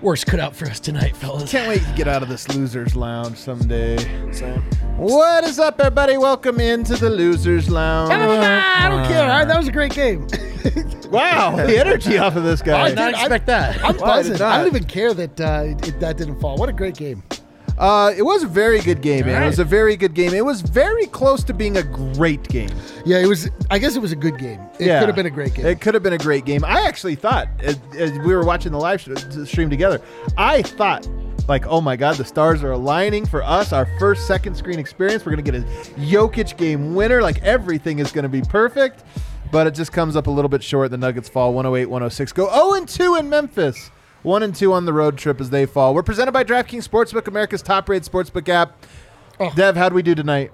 Worst cut out for us tonight, fellas. Can't wait to get out of this losers lounge someday. What is up, everybody? Welcome into the losers lounge. I don't care. All right, that was a great game. Wow, the energy off of this guy. I did not expect that. I'm Why did buzzing. not? I don't even care that uh, it, that didn't fall. What a great game. Uh, it was a very good game, man. It was a very good game. It was very close to being a great game. Yeah, it was. I guess it was a good game. It yeah. could have been a great game. It could have been a great game. I actually thought, as, as we were watching the live sh- stream together, I thought, like, oh my God, the stars are aligning for us. Our first second screen experience. We're going to get a Jokic game winner. Like, everything is going to be perfect. But it just comes up a little bit short. The Nuggets fall 108 106. Go 0 and 2 in Memphis. 1 and 2 on the road trip as they fall. We're presented by DraftKings Sportsbook, America's top rated sportsbook app. Oh. Dev, how'd we do tonight?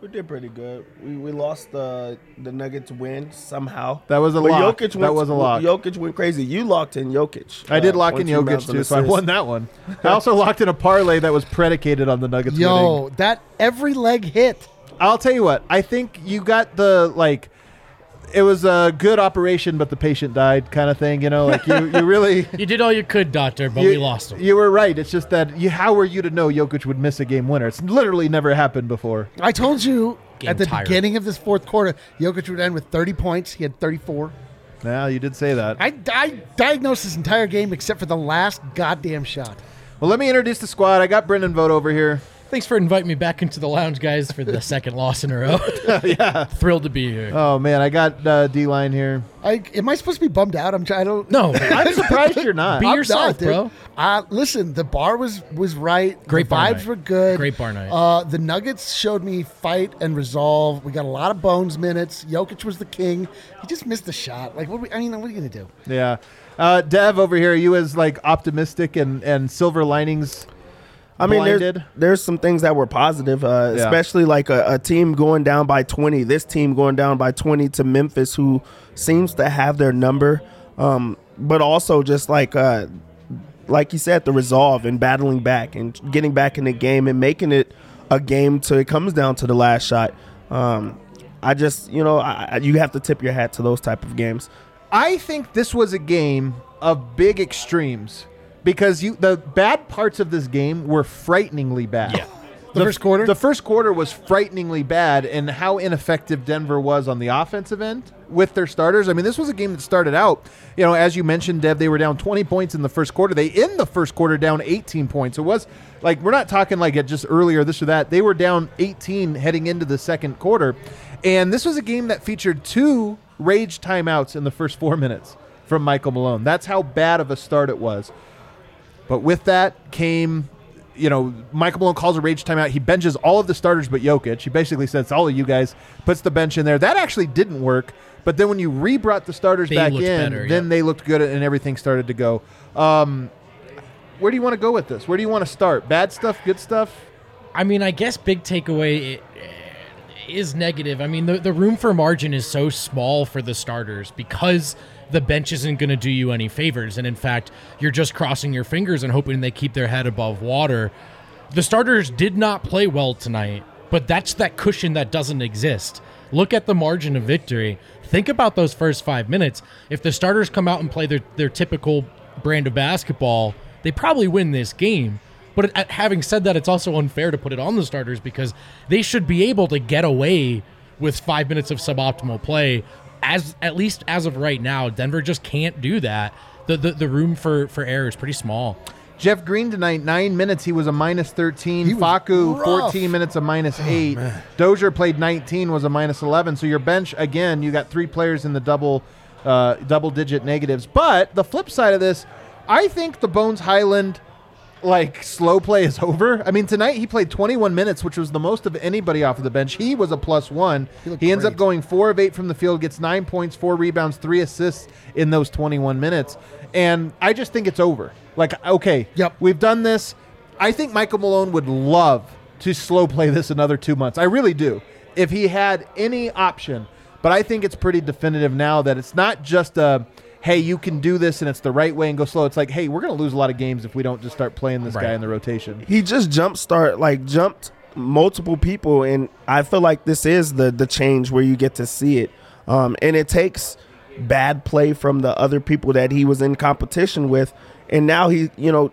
We did pretty good. We, we lost the the Nuggets win somehow. That was a But lock. Jokic That went, was a lock. Jokic went crazy. You locked in Jokic. I did Uh, lock in 22 Jokic too, so I won that one. I also locked in a parlay that was predicated on the Nuggets Yo, winning. that every leg hit. I'll tell you what. I think you got the like. It was a good operation, but the patient died, kind of thing. You know, like you, you really. You did all you could, Doctor, but you, we lost him. You were right. It's just that you, how were you to know Jokic would miss a game winner? It's literally never happened before. I told you Game at the tired. beginning of this fourth quarter, Jokic would end with 30 points. He had 34. Now you did say that. I, I diagnosed this entire game except for the last goddamn shot. well, let me introduce the squad. I got Brendan Vogt over here. Thanks for inviting me back into the lounge, guys, for the second loss in a row. yeah. Thrilled to be here. Oh man, I got uh, D line here. I, am I supposed to be bummed out? I'm trying. I don't. no, I'm surprised you're not. Be I'm yourself, not, bro. Uh, listen, the bar was was right. Great the bar vibes night. were good. Great bar night. Uh, the Nuggets showed me fight and resolve. We got a lot of bones minutes. Jokic was the king. He just missed the shot. Like, what? we- I mean, what are you gonna do? Yeah. Uh, Dev over here, you as like optimistic and, and silver linings. I mean, there's, blinded. there's some things that were positive, uh, Yeah. especially like a, a team going down by 20. This team going down by 20 to Memphis, who seems to have their number, um, but also just like uh, like you said, the resolve and battling back and getting back in the game and making it a game to it comes down to the last shot. Um, I just you know I, I- you have to tip your hat to those type of games. I think this was a game of big extremes because you the bad parts of this game were frighteningly bad. Yeah. The first quarter? The first quarter was frighteningly bad, and how ineffective Denver was on the offensive end with their starters. I mean, this was a game that started out, you know, as you mentioned, Dev, they were down 20 points in the first quarter. They in the first quarter down 18 points. It was like we're not talking like it just earlier this or that. They were down 18 heading into the second quarter, and this was a game that featured two rage timeouts in the first four minutes from Michael Malone. That's how bad of a start it was. But with that came, you know, Michael Malone calls a rage timeout. He benches all of the starters but Jokic. He basically says, all of you guys, puts the bench in there. That actually didn't work. But then when you re brought the starters They back in, better, then yep. they looked good and everything started to go. Um, where do you want to go with this? Where do you want to start? Bad stuff, good stuff? I mean, I guess big takeaway is negative. I mean, the, the room for margin is so small for the starters because the bench isn't going to do you any favors. And in fact, you're just crossing your fingers and hoping they keep their head above water. The starters did not play well tonight, but that's that cushion that doesn't exist. Look at the margin of victory. Think about those first five minutes. If the starters come out and play their, their typical brand of basketball, they probably win this game. But having said that, it's also unfair to put it on the starters because they should be able to get away with five minutes of suboptimal play. As at least as of right now, Denver just can't do that. The the, the room for for error is pretty small. Jeff Green tonight, nine minutes, he was a minus 13. He Facu, rough. 14 minutes, a minus eight. Dozier played 19, was a minus 11. So your bench, again, you got three players in the double, uh, double digit negatives. But the flip side of this, I think the Bones Hyland like slow play is over. I mean, tonight he played 21 minutes, which was the most of anybody off of the bench. He was a plus one. He He, ends up going four of eight from the field, gets nine points, four rebounds, three assists in those 21 minutes. And I just think it's over. Like, okay, Yep. we've done this. I think Michael Malone would love to slow play this another two months. I really do. If he had any option. But I think it's pretty definitive now that it's not just a hey, you can do this and it's the right way and go slow. It's like, hey, we're going to lose a lot of games if we don't just start playing this Right. guy in the rotation. he just jump start like jumped multiple people and i feel like this is the the change where you get to see it um and it takes bad play from the other people that he was in competition with and now he you know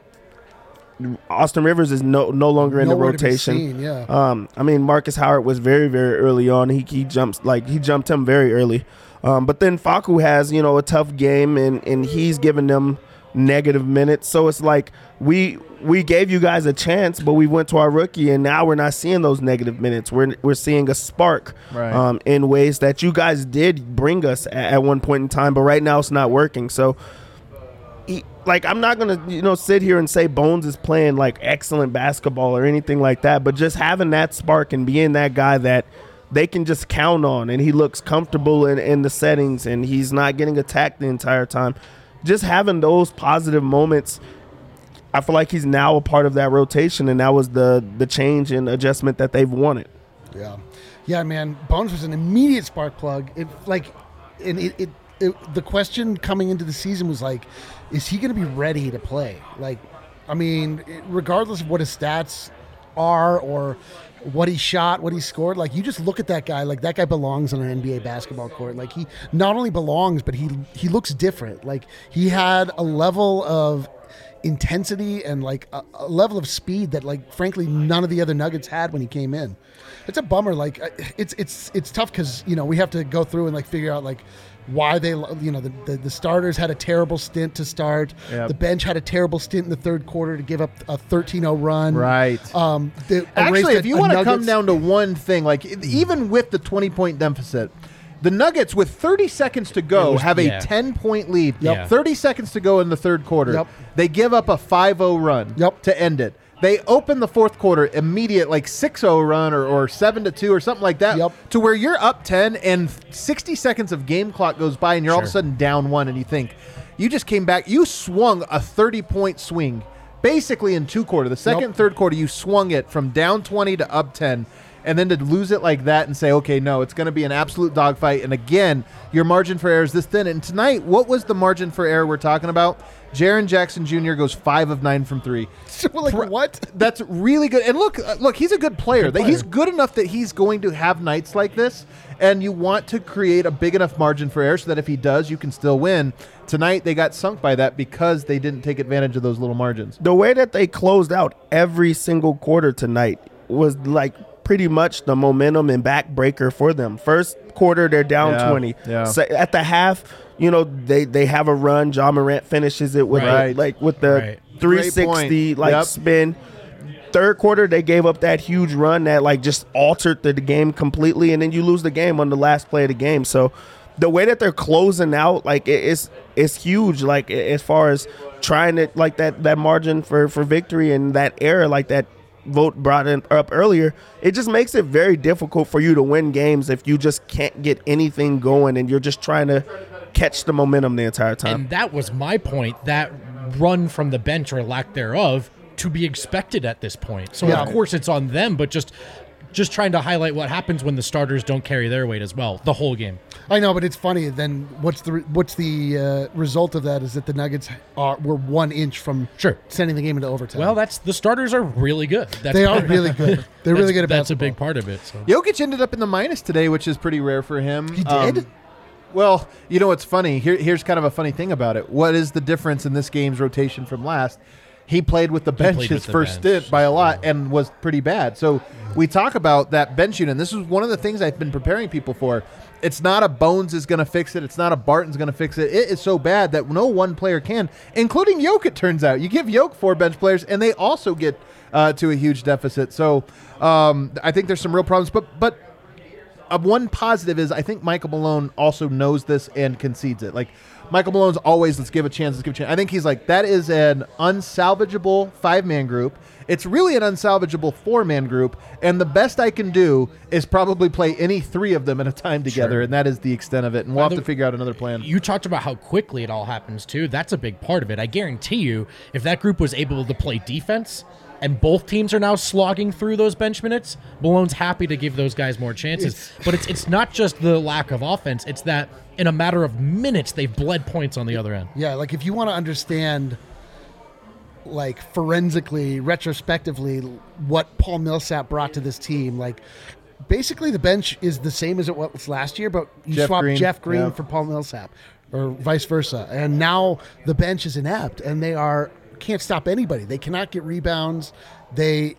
austin rivers is no no longer in Nowhere the rotation seen, yeah. um i mean markus howard was very very early on he, he jumps like he jumped him very early um but then facu has you know a tough game and and he's giving them negative minutes. So it's like we we gave you guys a chance, but we went to our rookie, and now we're not seeing those negative minutes. We're we're seeing a spark Right. um, in ways that you guys did bring us at, at one point in time, but right now it's not working. So. He- Like I'm not gonna, you know, sit here and say Bones is playing like excellent basketball or anything like that, but just having that spark and being that guy that they can just count on, and he looks comfortable in, in the settings, and he's not getting attacked the entire time just having those positive moments I feel like he's now a part of that rotation and that was the the change and adjustment that they've wanted. Yeah, yeah, man. Bones was an immediate spark plug. It like, and it, it, it the question coming into the season was like, is he going to be ready to play? Like, I mean, regardless of what his stats are or what he shot, what he scored, like you just look at that guy, like that guy belongs on an NBA basketball court. Like he not only belongs, but he he looks different. Like he had a level of intensity and like a, a level of speed that like frankly none of the other nuggets had when he came in it's a bummer like uh, it's it's it's tough because you know we have to go through and like figure out like why they you know the, the, the starters had a terrible stint to start Yep. the bench had a terrible stint in the third quarter to give up a 13-0 run Right. um Actually, if you want to come down to one thing, like even with the 20 point deficit, the Nuggets with 30 seconds to go was- have a yeah. 10 point lead. Yep. 30 seconds to go in the third quarter. Yep. They give up a 5 0 run Yep. to end it. They open the fourth quarter immediate like 6-0 run or, or 7 to 2 or something like that Yep. to where you're up 10 and 60 seconds of game clock goes by and you're all of a sudden down 1 and you think you just came back you swung a 30 point swing basically in two quarter. The second third quarter you swung it from down 20 to up 10 and then to lose it like that and say okay no it's going to be an absolute dogfight and again your margin for error is this thin and tonight what was the margin for error we're talking about Jaren Jackson Jr. goes 5 of 9 from 3 like what that's really good. And look, uh, look, he's a good player. Good That He's good enough that he's going to have nights like this, and you want to create a big enough margin for error so that if he does, you can still win. Tonight, they got sunk by that because they didn't take advantage of those little margins. The way that they closed out every single quarter tonight was like pretty much the momentum and backbreaker for them. First quarter, they're down Yeah, 20. yeah. Se- at the half, you know, they, they have a run. Ja Morant finishes it with Right. the, like with the Right. 360 like Yep. spin. Third quarter, they gave up that huge run that like just altered the, the game completely, and then you lose the game on the last play of the game. So the way that they're closing out, like it, it's it's huge. Like as far as trying to like that that margin for for victory and that error, like that Vogt brought in, up earlier, it just makes it very difficult for you to win games if you just can't get anything going and you're just trying to catch the momentum the entire time. And that was my point. That run from the bench or lack thereof to be expected at this point. So Yeah. of course it's on them, but just just trying to highlight what happens when the starters don't carry their weight as well the whole game. I know, but it's funny. Then what's the what's the uh, result of that? Is that the Nuggets are were one inch from Sure. sending the game into overtime. Well, that's the starters are really good. That's they are really good. They're really good at That's a big part of it. So. Jokic ended up in the minus today, which is pretty rare for him. He Um, did? well, you know what's funny? Here, here's kind of a funny thing about it. What is the difference in this game's rotation from last? He played with the bench his first bench, stint by a lot and was pretty bad. So we talk about that bench unit. And this is one of the things I've been preparing people for. It's not a Bones is going to fix it. It's not a Barton's going to fix it. It is so bad that no one player can, including Yoke. It turns out you give Yoke four bench players, and they also get uh, to a huge deficit. So um, I think there's some real problems. But but uh, one positive is I think Michael Malone also knows this and concedes it. Like Michael Malone's always let's give a chance, let's give a chance. I think he's like that is an unsalvageable five man group. It's really an unsalvageable four man group, and the best I can do is probably play any three of them at a time together, Sure. and that is the extent of it. And we'll have to figure out another plan. You talked about how quickly it all happens too. That's a big part of it. I guarantee you, if that group was able to play defense and both teams are now slogging through those bench minutes, Malone's happy to give those guys more chances. but it's it's not just the lack of offense, it's that in a matter of minutes they've bled points on the other end. Yeah, like if you want to understand, like forensically, retrospectively, what Paul Millsap brought to this team, like basically the bench is the same as it was last year, but you Jeff swap Green, Jeff Green yeah. for Paul Millsap, or vice versa, and now the bench is inept, and they are can't stop anybody. They cannot get rebounds. They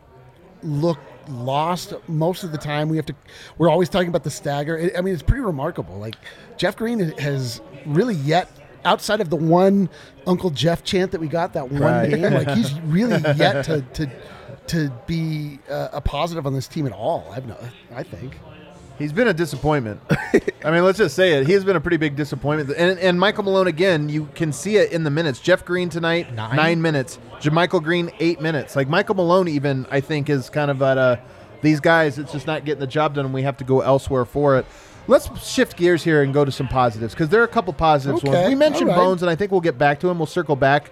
look lost most of the time. We have to. We're always talking about the stagger. I mean, it's pretty remarkable. Like Jeff Green has really yet, outside of the one Uncle Jeff chant that we got that one Right. game, like he's really yet to to to be uh, a positive on this team at all. I've no, I think. He's been a disappointment. I mean, let's just say it. He has been a pretty big disappointment. And, and Michael Malone, again, you can see it in the minutes. Jeff Green tonight, nine, Nine? minutes. JaMychal Green, eight minutes. Like Michael Malone, even, I think, is kind of at a. These guys, it's just not getting the job done, and we have to go elsewhere for it. Let's shift gears here and go to some positives because there are a couple positives. ones. We mentioned right. Bones, and I think we'll get back to him. We'll circle back.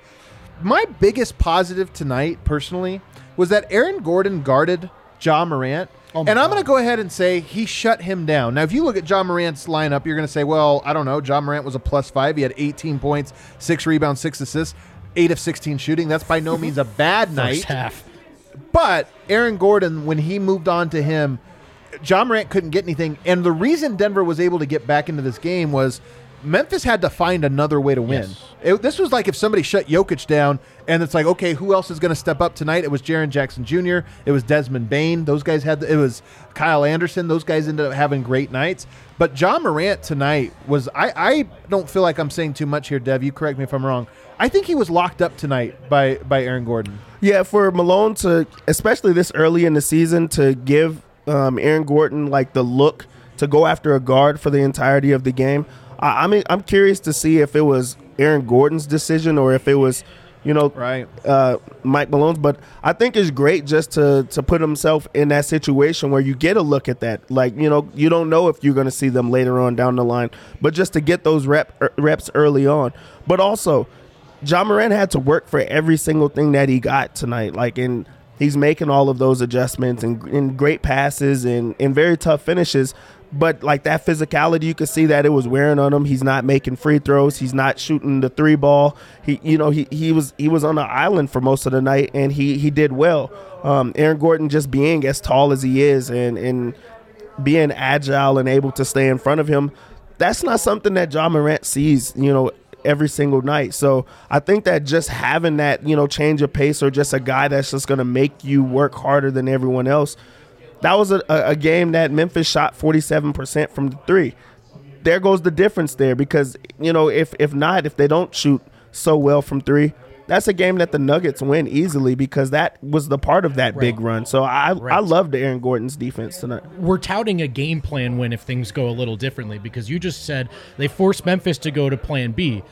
My biggest positive tonight, personally, was that Aaron Gordon guarded Ja Morant. Oh and I'm going to go ahead and say he shut him down. Now, if you look at Ja Morant's lineup, you're going to say, well, I don't know. Ja Morant was a plus five. He had 18 points, six rebounds, six assists, eight of 16 shooting. That's by no means a bad night. First half. But Aaron Gordon, when he moved on to him, Ja Morant couldn't get anything. And the reason Denver was able to get back into this game was Memphis had to find another way to win. Yes. It- this was like if somebody shut Jokic down, and it's like, okay, who else is going to step up tonight? It was Jaren Jackson Jr., it was Desmond Bane. Those guys had, it was Kyle Anderson. Those guys ended up having great nights. But Ja Morant tonight was, I, I don't feel like I'm saying too much here, Dev. You correct me if I'm wrong. I think he was locked up tonight by, by Aaron Gordon. Yeah, for Malone to, especially this early in the season, to give um, Aaron Gordon like the look to go after a guard for the entirety of the game. I, I mean, I'm curious to see if it was Aaron Gordon's decision or if it was, you know, Right. uh, Mike Malone's. But I think it's great just to to put himself in that situation where you get a look at that. Like, you know, you don't know if you're going to see them later on down the line, but just to get those rep, er, reps early on. But also, Ja Morant had to work for every single thing that he got tonight. Like, and he's making all of those adjustments and, and great passes and, and very tough finishes. But like that physicality, you could see that it was wearing on him. He's not making free throws. He's not shooting the three ball. He, you know, he, he was he was on the island for most of the night, and he he did well. Um, Aaron Gordon just being as tall as he is and and being agile and able to stay in front of him, that's not something that Ja Morant sees, you know, every single night. So I think that just having that, you know, change of pace or just a guy that's just going to make you work harder than everyone else. That was a, a, game that Memphis shot 47% from the three. There goes the difference there because, you know, if if not, if they don't shoot so well from three, that's a game that the Nuggets win easily because that was the part of that big run. So I I loved Aaron Gordon's defense tonight. we're touting a game plan win if things go a little differently because you just said they forced Memphis to go to plan B,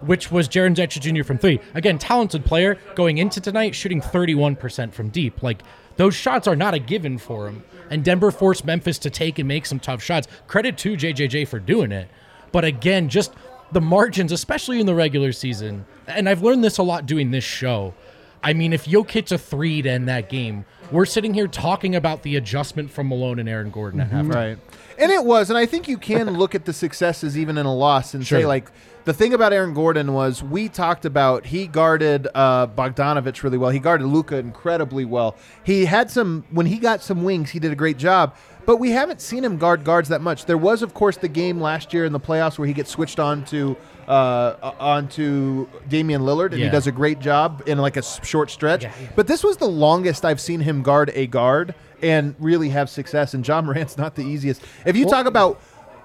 which was Jaren Jackson Jr. from three. Again, talented player going into tonight, shooting 31% from deep. Like, those shots are not a given for him. And Denver forced Memphis to take and make some tough shots. Credit to JJJ for doing it. But again, just the margins, especially in the regular season, and I've learned this a lot doing this show. I mean, if hits a three to end that game, we're sitting here talking about the adjustment from Malone and Aaron Gordon at halftime. Right. And it was, and I think you can look at the successes even in a loss and say like the thing about Aaron Gordon was we talked about he guarded uh, Bogdanovich really well. He guarded Luka incredibly well. He had some when he got some wings, he did a great job. But we haven't seen him guard guards that much. There was, of course, the game last year in the playoffs where he gets switched on to uh, onto Damian Lillard, and he does a great job in like a short stretch. Yeah, yeah. But this was the longest I've seen him guard a guard and really have success. And Ja Morant's not the easiest. If you talk about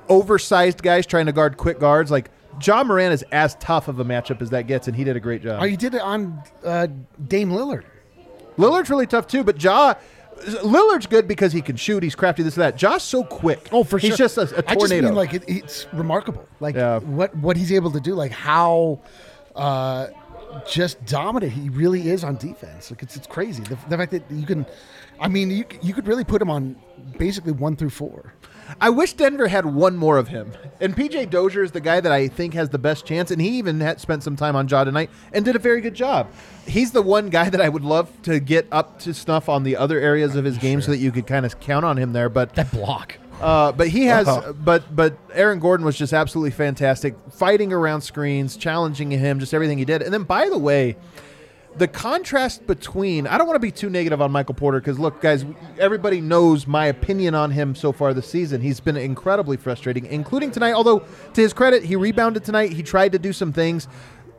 oversized guys trying to guard quick guards, like Ja Morant is as tough of a matchup as that gets, and he did a great job. Oh, you did it on uh, Dame Lillard. Lillard's really tough too, but Ja. Lillard's good because he can shoot. He's crafty. This and that. Josh so quick. Oh, for he's sure. He's just a, a tornado. I just mean like it, it's remarkable. Like Yeah. what what he's able to do. Like how uh, just dominant he really is on defense. Like it's it's crazy. The, the fact that you can, I mean, you you could really put him on basically one through four. I wish Denver had one more of him. And PJ Dozier is the guy that I think has the best chance, and he even had spent some time on Ja tonight and did a very good job. He's the one guy that I would love to get up to snuff on the other areas of his game so that you could kind of count on him there. But That block. Uh, but he has, Uh-huh. but but Aaron Gordon was just absolutely fantastic, fighting around screens, challenging him, just everything he did. And then, by the way, the contrast between I don't want to be too negative on Michael Porter because look, guys, everybody knows my opinion on him so far this season. He's been incredibly frustrating, including tonight. Although to his credit, he rebounded tonight. He tried to do some things,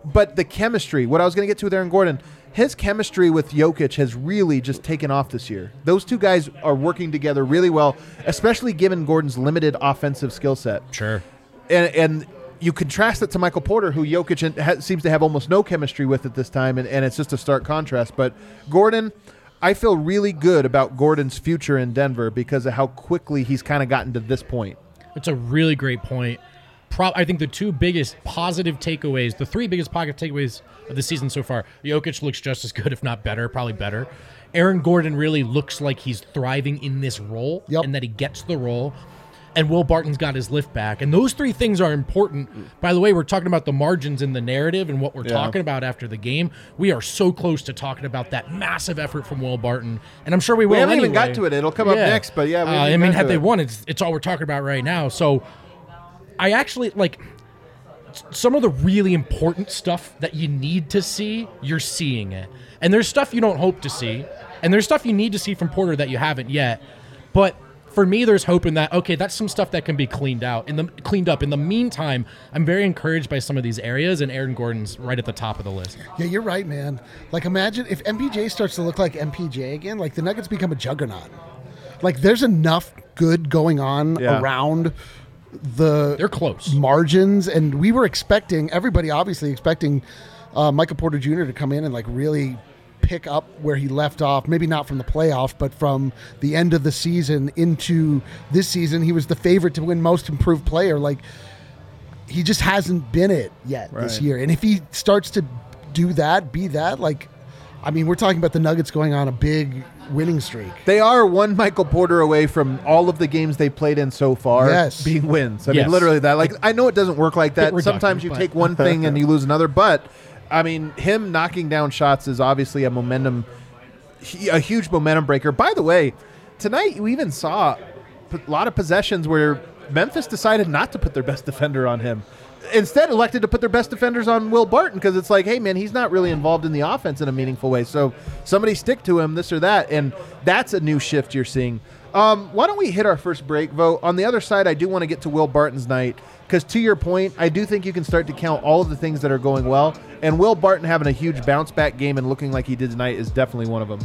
but the chemistry. What I was going to get to with Aaron Gordon. His chemistry with Jokic has really just taken off this year. Those two guys are working together really well, especially given Gordon's limited offensive skill set Sure. and, and you contrast it to Michael Porter, who Jokic ha- seems to have almost no chemistry with at this time, and, and it's just a stark contrast. But Gordon, I feel really good about Gordon's future in Denver because of how quickly he's kind of gotten to this point. It's a really great point. Pro- I think the two biggest positive takeaways, the three biggest positive takeaways of the season so far, Jokic looks just as good, if not better, probably better. Aaron Gordon really looks like he's thriving in this role Yep. and that he gets the role. And Will Barton's got his lift back. And those three things are important. By the way, we're talking about the margins in the narrative and what we're Yeah. talking about after the game. We are so close to talking about that massive effort from Will Barton. And I'm sure we will We haven't even got to it. It'll come up next, but yeah, we Uh, I mean, had they it. won, it's it's all we're talking about right now. So, I actually like some of the really important stuff that you need to see. You're seeing it, and there's stuff you don't hope to see, and there's stuff you need to see from Porter that you haven't yet. But for me, there's hope in that. Okay, that's some stuff that can be cleaned out in the cleaned up. In the meantime, I'm very encouraged by some of these areas, and Aaron Gordon's right at the top of the list. Yeah, you're right, man. Like imagine if MPJ starts to look like MPJ again. Like the Nuggets become a juggernaut. Like there's enough good going on Yeah. around the They're close. margins, and we were expecting everybody obviously expecting uh, Michael Porter Jr. to come in and like really pick up where he left off. Maybe not from the playoff, but from the end of the season into this season. He was the favorite to win Most Improved Player. Like he just hasn't been it yet this year, and if he starts to do that, be that, like, I mean, we're talking about the Nuggets going on a big winning streak. They are one Michael Porter away from all of the games they played in so far Yes. being wins. I Yes. mean, literally that. Like, I know it doesn't work like that. Sometimes you but- take one thing and you lose another, but I mean, him knocking down shots is obviously a momentum, a huge momentum breaker. By the way, tonight you even saw a lot of possessions where Memphis decided not to put their best defender on him. Instead, elected to put their best defenders on Will Barton because it's like, hey man, he's not really involved in the offense in a meaningful way. So somebody stick to him, this or that, and that's a new shift you're seeing. Um, why don't we hit our first break Vogt? On the other side, I do want to get to Will Barton's night because, to your point, I do think you can start to count all of the things that are going well, and Will Barton having a huge bounce back game and looking like he did tonight is definitely one of them.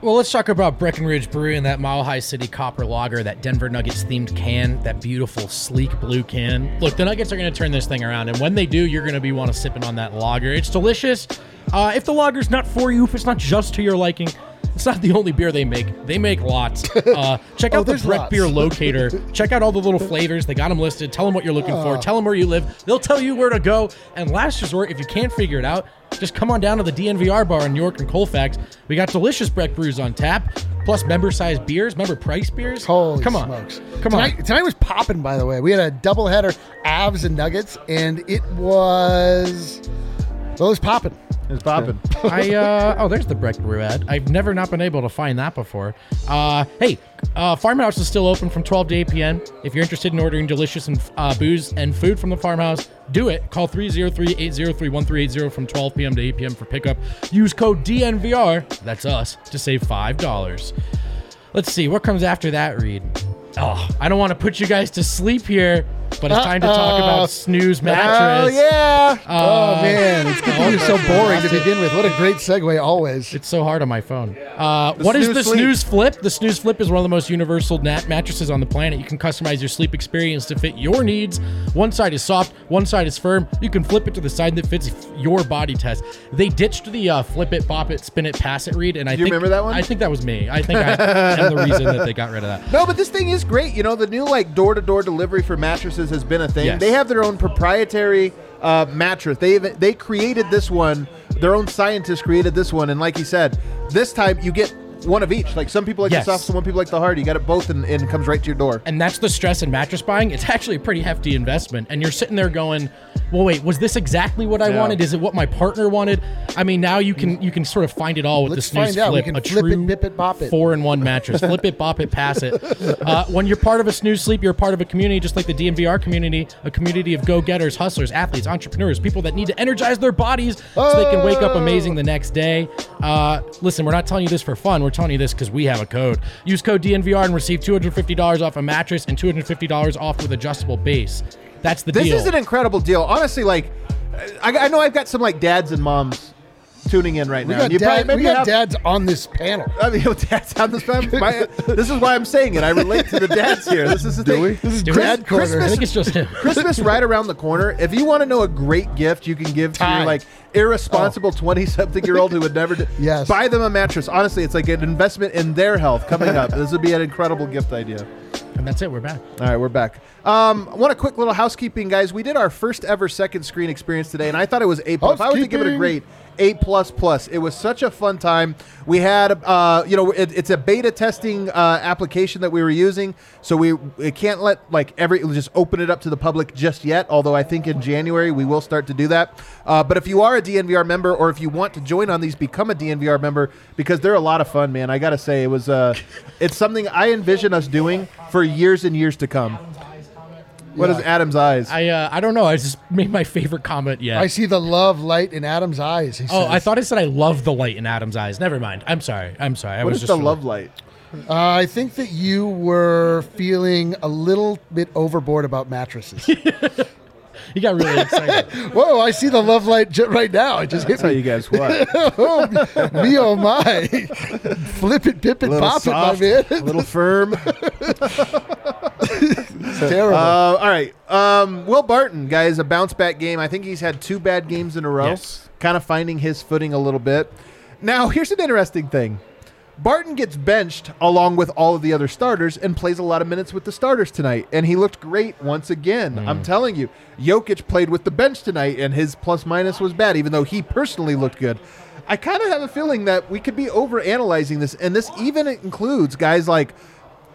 Well, let's talk about Breckenridge Brewery and that Mile High City Copper Lager, that Denver Nuggets themed can, that beautiful sleek blue can. Look, the Nuggets are going to turn this thing around, and when they do, you're going to be want to sipping on that lager. It's delicious. Uh, if the lager's not for you, if it's not just to your liking, it's not the only beer they make. They make lots. Uh, check Oh, out the Breck lots. Beer Locator. check out all the little flavors. They got them listed. Tell them what you're looking Oh. for. Tell them where you live. They'll tell you where to go. And last resort, if you can't figure it out, just come on down to the DNVR bar in York and Colfax. We got delicious Breck brews on tap, plus member-sized beers, member price beers. Holy come on, smokes. come tonight, on. Tonight was popping, by the way. We had a doubleheader, Avs and Nuggets, and it was. Well, it was popping. It's popping. I uh, oh, there's the Breck Brew ad. I've never not been able to find that before. Uh, hey, uh, Farmhouse is still open from 12 to 8 p.m. If you're interested in ordering delicious and uh, booze and food from the farmhouse, do it. Call 303-803-1380 from 12 p.m. to 8 p.m. for pickup. Use code DNVR, that's us, to save five dollars. Let's see what comes after that. Read. Oh, I don't want to put you guys to sleep here, but it's time to talk about snooze mattress. Oh yeah. oh man, it's good thing you're so boring to begin with. What a great segue always. It's so hard on my phone. Uh, what is the sleep. snooze flip? The snooze flip is one of the most universal nat- mattresses on the planet. You can customize your sleep experience to fit your needs. One side is soft, one side is firm. You can flip it to the side that fits your body test. They ditched the uh, flip it, pop it, spin it, pass it read, and I you think remember that one? I think that was me. I think I am the reason that they got rid of that. No, but this thing is great. You know, the new like door-to-door delivery for mattresses has been a thing. Yes. They have their own proprietary uh, mattress. They they created this one. Their own scientists created this one, and like you said, this time you get one of each. Like some people like Yes. the soft, some people like the hard. You got it both, and, and it comes right to your door. And that's the stress in mattress buying. It's actually a pretty hefty investment. And you're sitting there going, well, wait, was this exactly what I Yeah. wanted? Is it what my partner wanted? I mean, now you can you can sort of find it all with Let's the snooze find out. We flip. a flip true it, bop it. Four in one mattress. flip it, bop it, pass it. Uh, when you're part of a snooze sleep, you're part of a community just like the DNVR community, a community of go-getters, hustlers, athletes, entrepreneurs, people that need to energize their bodies so they can wake up amazing the next day. Uh, listen, we're not telling you this for fun. We're telling you this because we have a code. Use code DNVR and receive $250 off a mattress and $250 off with adjustable base. That's the This deal. This is an incredible deal. Honestly, like I, I know I've got some like dads and moms tuning in right We now. got, You probably- dad, maybe we got have- dads on this panel. I mean, dads on this. My, this is why I'm saying it. I relate to the dads here. This is the thing. This is Do dad corner. I Christmas- think it's just him. Christmas right around the corner. If you want to know a great gift you can give to your like irresponsible twenty something year old who would never do, Yes. buy them a mattress. Honestly, it's like an investment in their health coming up. this would be an incredible gift idea. And that's it. We're back. All right, we're back. Um, I want a quick little housekeeping, guys. We did our first ever second screen experience today, and I thought it was a plus. I would give it a Housekeeping. A plus plus. It was such a fun time. We had, uh, you know, it, it's a beta testing uh, application that we were using, so we it can't let like every just open it up to the public just yet. Although I think in January we will start to do that. Uh, but if you are a DNVR member, or if you want to join on these, become a DNVR member because they're a lot of fun, man. I gotta say, it was uh, it's something I envision us doing for years and years to come. What is Yeah. Adam's eyes? I uh, I don't know. I just made my favorite comment yet. I see the love light in Adam's eyes. He Oh, says. I thought I said I love the light in Adam's eyes. Never mind. I'm sorry. I'm sorry. I what was is just the sort love light? Uh, I think that you were feeling a little bit overboard about mattresses. You got really excited. Whoa! I see the love light j- right now. It just hit That's how me. you guys what? oh, me oh my! Flip it, pip it, little pop soft, it, my a man. little firm. Terrible. Uh, all right. Um, Will Barton, guys, a bounce back game. I think he's had two bad games in a row. Yes. Kind of finding his footing a little bit. Now, here's an interesting thing. Barton gets benched along with all of the other starters and plays a lot of minutes with the starters tonight. And he looked great once again. Hmm. I'm telling you, Jokic played with the bench tonight and his plus minus was bad, even though he personally looked good. I kind of have a feeling that we could be over analyzing this. And this even includes guys like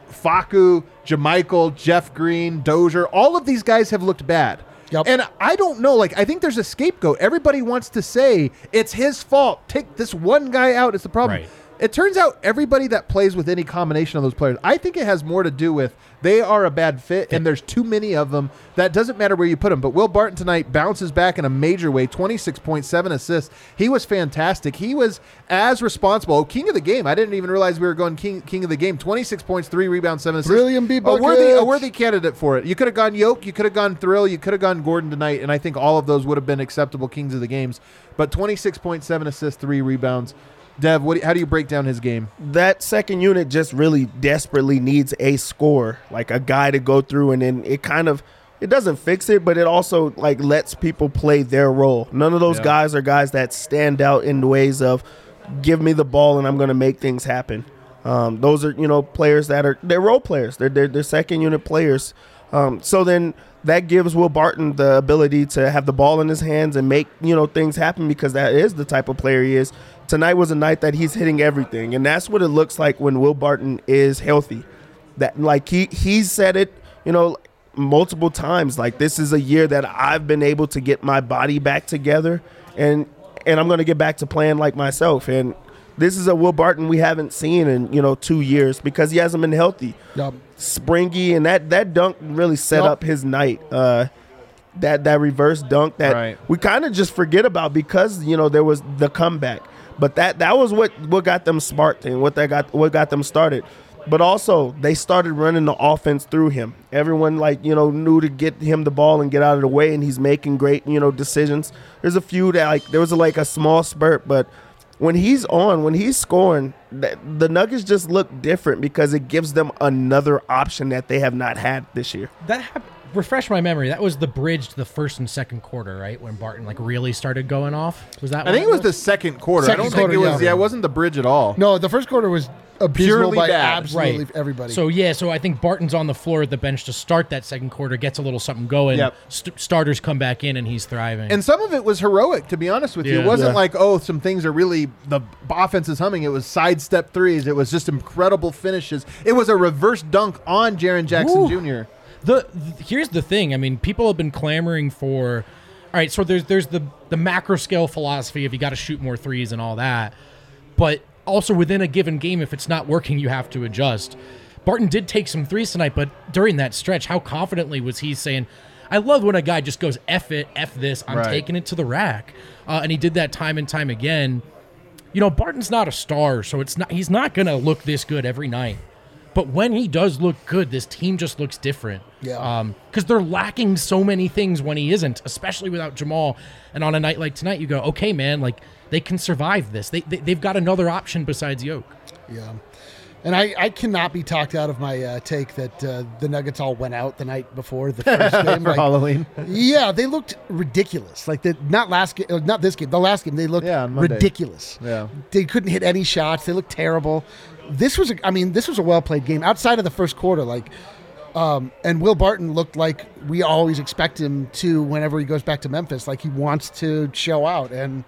Facu, JaMychal, Jeff Green, Dozier, all of these guys have looked bad. Yep. And I don't know, like I think there's a scapegoat. Everybody wants to say it's his fault. Take this one guy out. It's the problem. Right. It turns out everybody that plays with any combination of those players, I think it has more to do with they are a bad fit and there's too many of them. That doesn't matter where you put them. But Will Barton tonight bounces back in a major way, 26.7 assists. He was fantastic. He was as responsible. Oh, king of the game. I didn't even realize we were going king king of the game. 26 points, 3 rebounds, 7 assists. Brilliant B a worthy a worthy candidate for it. You could have gone Yoke, you could have gone Thrill, you could have gone Gordon tonight, and I think all of those would have been acceptable kings of the games. But 26.7 assists, 3 rebounds. Dev, what how do you break down his game? that second unit just really desperately needs a score, like a guy to go through, and then it kind of it doesn't fix it, but it also like lets people play their role. None of those Yeah. guys are guys that stand out in the ways of give me the ball and I'm going to make things happen. Um, those are you know players that are they're role players. They're they're, they're second unit players. Um, so then that gives Will Barton the ability to have the ball in his hands and make you know things happen because that is the type of player he is. Tonight was a night that he's hitting everything, and that's what it looks like when Will Barton is healthy. That like he he said it, you know, multiple times. Like this is a year that I've been able to get my body back together, and and I'm gonna get back to playing like myself. And this is a Will Barton we haven't seen in you know two years because he hasn't been healthy Yup. Springy and that that dunk really set Yup. up his night uh that that reverse dunk that Right. we kind of just forget about because you know there was the comeback but that that was what what got them sparked and what that got what got them started but also they started running the offense through him. Everyone like you know knew to get him the ball and get out of the way, and he's making great you know decisions. There's a few that like there was a, like a small spurt, but when he's on, when he's scoring, the, the Nuggets just look different because it gives them another option that they have not had this year. That hap- refresh my memory. That was the bridge to the first and second quarter, right? When Barton like really started going off. Was that? I think it was the second quarter. Second I don't quarter, think it was. yeah. Yeah. it wasn't the bridge at all. No, the first quarter was abysmal Purely by bad. absolutely right everybody. So yeah, so I think Barton's on the floor at the bench to start that second quarter, gets a little something going. Yep. St- starters come back in, and he's thriving. And some of it was heroic, to be honest with you. It wasn't Yeah. like, oh, some things are really the offense is humming. It was sidestep threes. It was just incredible finishes. It was a reverse dunk on Jaren Jackson Woo. Jr. The th- here's the thing. I mean, people have been clamoring for. All right, so there's there's the the macro scale philosophy of you got to shoot more threes and all that, but also within a given game, if it's not working, you have to adjust. Barton did take some threes tonight, but during that stretch, how confidently was he saying? I love when a guy just goes "f it, f this." I'm Right. taking it to the rack, uh, and he did that time and time again. You know, Barton's not a star, so it's not. He's not gonna look this good every night. But when he does look good, this team just looks different. Yeah. Um, because they're lacking so many things when he isn't, especially without Jamal. And on a night like tonight, you go, okay, man, like they can survive this. They, they they've got another option besides Yoke. Yeah. And I, I cannot be talked out of my uh, take that uh, the Nuggets all went out the night before the first game. for Like, Halloween. yeah, they looked ridiculous. Like the not last game, not this game, the last game they looked Yeah, ridiculous. Yeah. they couldn't hit any shots. They looked terrible. This was, a, I mean, this was a well played game outside of the first quarter. Like, um, and Will Barton looked like we always expect him to whenever he goes back to Memphis. Like he wants to show out, and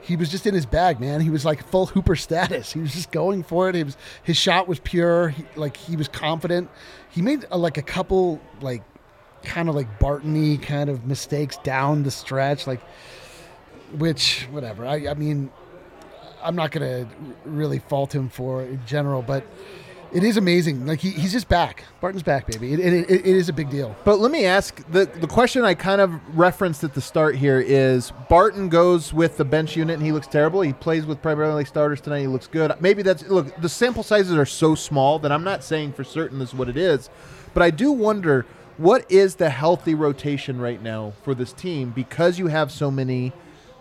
he was just in his bag, man. He was like full Hooper status. He was just going for it. He was his shot was pure. He, like he was confident. He made uh, like a couple like kind of like Bartony kind of mistakes down the stretch, like which whatever. I, I mean, I'm not gonna really fault him for in general, but it is amazing. Like he, he's just back. Barton's back, baby. It, it, it, it is a big deal. But let me ask the the question I kind of referenced at the start here is Barton goes with the bench unit and he looks terrible. He plays with primarily starters tonight. He looks good. Maybe that's look. The sample sizes are so small that I'm not saying for certain this is what it is, but I do wonder what is the healthy rotation right now for this team because you have so many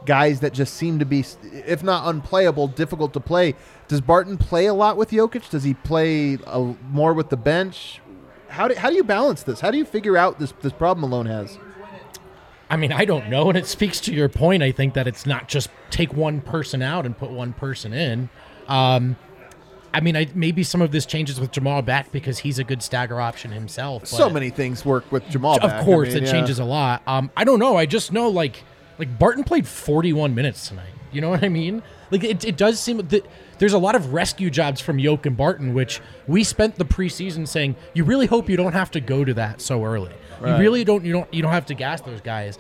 guys that just seem to be, if not unplayable, difficult to play. Does Barton play a lot with Jokic? Does he play a, more with the bench? How do, how do you balance this? How do you figure out this this problem Malone has? I mean, I don't know, and it speaks to your point. I think that it's not just take one person out and put one person in. Um, I mean, I, maybe some of this changes with Jamal back because he's a good stagger option himself. So many things work with Jamal. of back. I course, mean, it yeah. changes a lot. Um, I don't know. I just know like like Barton played 41 minutes tonight. You know what I mean? Like it, it does seem that there's a lot of rescue jobs from Yoke and Barton, which we spent the preseason saying you really hope you don't have to go to that so early. You really don't. You don't. You don't have to gas those guys.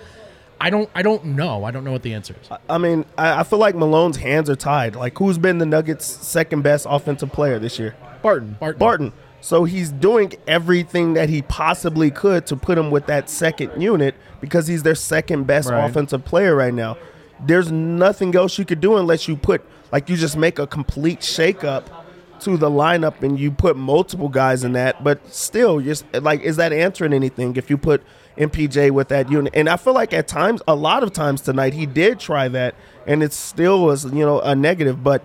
I don't. I don't know. I don't know what the answer is. I mean, I, I feel like Malone's hands are tied. Like, who's been the Nuggets' second best offensive player this year? Barton. Barton. Barton. So he's doing everything that he possibly could to put him with that second unit because he's their second best Right. offensive player right now. There's nothing else you could do unless you put like you just make a complete shakeup to the lineup and you put multiple guys in that. But still, just like is that answering anything if you put MPJ with that unit? And I feel like at times, a lot of times tonight, he did try that, and it still was you know a negative. But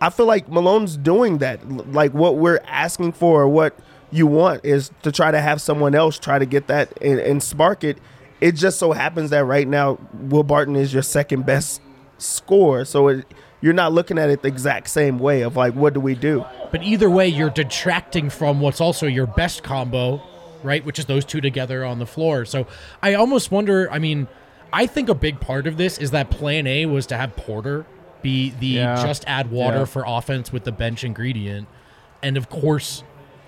I feel like Malone's doing that. Like what we're asking for, what you want is to try to have someone else try to get that and, and spark it. It just so happens that right now, Will Barton is your second best scorer. So it, you're not looking at it the exact same way of like, what do we do? But either way, you're detracting from what's also your best combo, right? Which is those two together on the floor. So I almost wonder. I mean, I think a big part of this is that Plan A was to have Porter be the Yeah. just add water Yeah. for offense with the bench ingredient, and of course.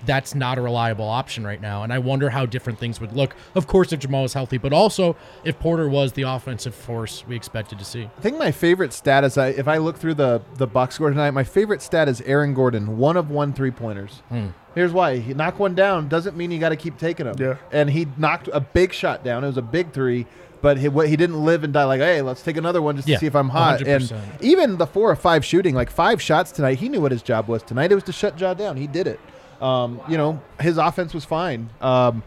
That's not a reliable option right now, and I wonder how different things would look. Of course, if Jamal was healthy, but also if Porter was the offensive force we expected to see. I think my favorite stat is I, if I look through the the box score tonight, my favorite stat is Aaron Gordon, one of one three pointers. Hmm. Here's why: he knocked one down doesn't mean you got to keep taking them. Yeah. and he knocked a big shot down. It was a big three, but he, what- he didn't live and die. Like, hey, let's take another one just Yeah, to see if I'm hot. And 100%. even the four or five shooting, like five shots tonight, he knew what his job was tonight. It was to shut Ja down. He did it. Um, you know, his offense was fine. Um,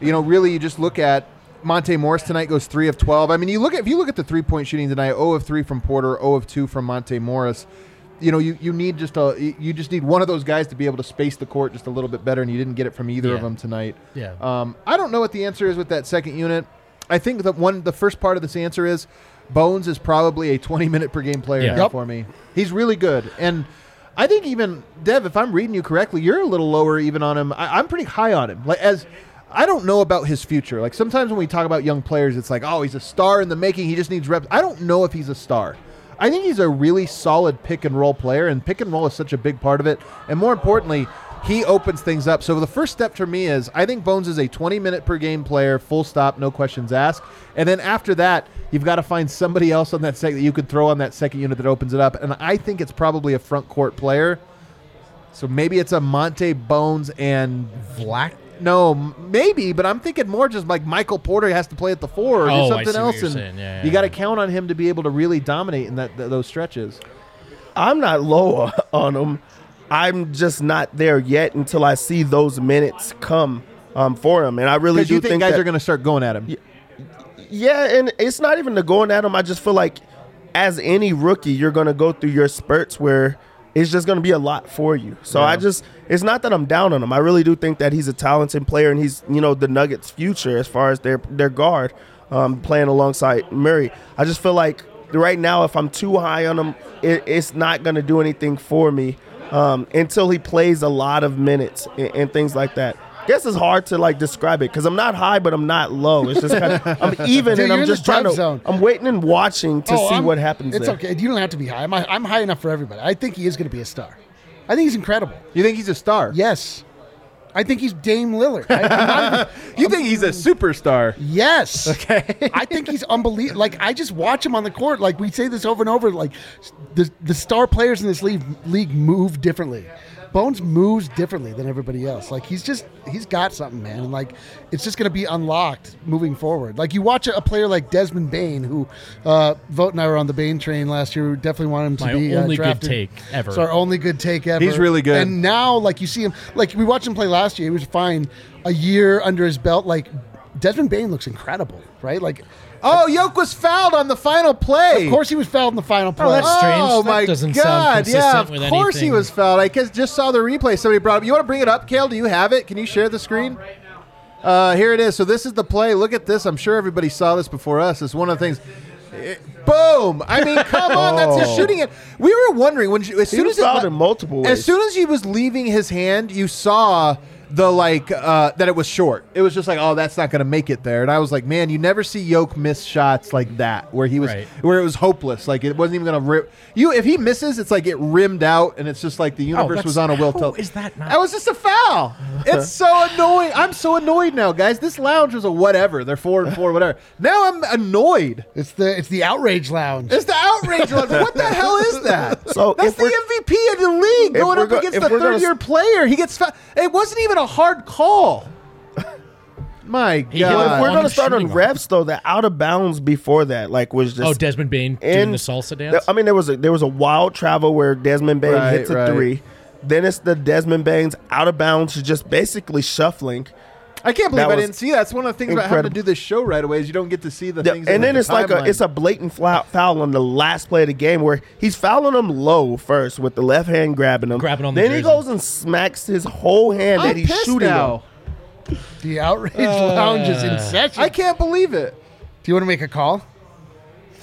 you know, really, you just look at Monte Morris tonight goes three of twelve. I mean, you look at if you look at the three point shooting tonight, zero of three from Porter, zero of two from Monte Morris. You know, you, you need just a you just need one of those guys to be able to space the court just a little bit better, and you didn't get it from either of them tonight. Yeah. Um, I don't know what the answer is with that second unit. I think that one the first part of this answer is Bones is probably a 20 minute per game player Yeah. Yep. for me. He's really good, and I think even Dev, if I'm reading you correctly, you're a little lower even on him. I, I'm pretty high on him. Like as I don't know about his future. Like sometimes when we talk about young players, it's like, oh, he's a star in the making. He just needs reps. I don't know if he's a star. I think he's a really solid pick and roll player, and pick and roll is such a big part of it. And more importantly, he opens things up. So the first step for me is I think Bones is a 20 minute per game player, full stop, no questions asked. And then after that, you've got to find somebody else on that second that you could throw on that second unit that opens it up. And I think it's probably a front court player. So maybe it's a Monte Bones and Vlack. no, maybe, but I'm thinking more just like Michael Porter has to play at the four or Oh, do something else, and saying. Yeah, you yeah, got to yeah. count on him to be able to really dominate in that th- those stretches. I'm not low on him. I'm just not there yet until I see those minutes come um, for him, and I really do you think, guys that, are going to start going at him. Yeah, and it's not even the going at him. I just feel like as any rookie, you're going to go through your spurts where it's just going to be a lot for you. So I just, it's not that I'm down on him. I really do think that he's a talented player and he's, you know, the Nuggets' future as far as their their guard um, playing alongside Murray. I just feel like right now, if I'm too high on him, it, it's not going to do anything for me um, until he plays a lot of minutes and, and things like that. guess it's hard to like describe it because I'm not high, but I'm not low. It's just kind of I'm even, Dude, and I'm just trying to. zone. I'm waiting and watching to Oh, see I'm- what happens. It's there. okay. You don't have to be high. I'm, I'm high enough for everybody. I think he is going to be a star. I think he's incredible. You think he's a star? Yes. I think he's Dame Lillard. I, even- You think he's a superstar? Yes. Okay. I think he's unbelievable. Like I just watch him on the court. Like we say this over and over. Like the the star players in this league league move differently. Bones moves differently than everybody else. Like he's just he's got something, man. And like it's just going to be unlocked moving forward. Like you watch a, a player like Desmond Bane, who uh, Vogt and I were on the Bane train last year. We definitely wanted him to My be uh, only good take ever. It's our only good take ever. He's really good. And now, like you see him, like we watched him play last year. He was fine. A year under his belt, like Desmond Bane looks incredible, right? Like, Oh, Yoke was fouled on the final play. of course he was fouled in the final play. Oh, that's strange. Oh That my doesn't sound god! Yeah, of with course he was fouled. I guess just saw the replay. Somebody brought up. You want to bring it up, Kale? Do you have it? Can you share the screen? Uh, here it is. So this is the play. Look at this. I'm sure everybody saw this before us. It's one of the things. It- boom! I mean, come on. That's just shooting it. We were wondering when as He soon was as it fouled le- in multiple As soon as he was leaving his hand, you saw the like uh, that it was short. It was just like, oh, that's not going to make it there. And I was like, man, you never see Yoke miss shots like that where he was Right. where it was hopeless. Like it wasn't even going to rip. You if he misses, it's like it rimmed out, and it's just like the universe that's- was on a will. how tilt. is that not- That was just a foul. it's so annoying. I'm so annoyed now, guys. This lounge was a whatever. They're four and four, whatever. Now I'm annoyed. It's the it's the outrage lounge. It's the outrage. lounge. what the hell is that? So that's the MVP of the league going up go- against the third year s- player. He gets. Fa- it wasn't even a hard call. My He hit Well, God. if we're gonna start on shooting refs though, the out of bounds before that, like was just Oh, Desmond Bane doing in- the salsa dance. I mean, there was a there was a wild travel where Desmond Bane Right, hits a right. three. Then it's the Desmond Bane's out of bounds, just basically shuffling. I can't believe I didn't see that. That's one of the things about having to do this show right away is you don't get to see the Yeah, things. and then the it's like a it's a blatant foul, foul on the last play of the game where he's fouling him low first with the left hand grabbing him. Grabbing on the then he goes and smacks his whole hand I'm that he's shooting now. him. the outrage uh, lounge is in session. I can't believe it. Do you want to make a call?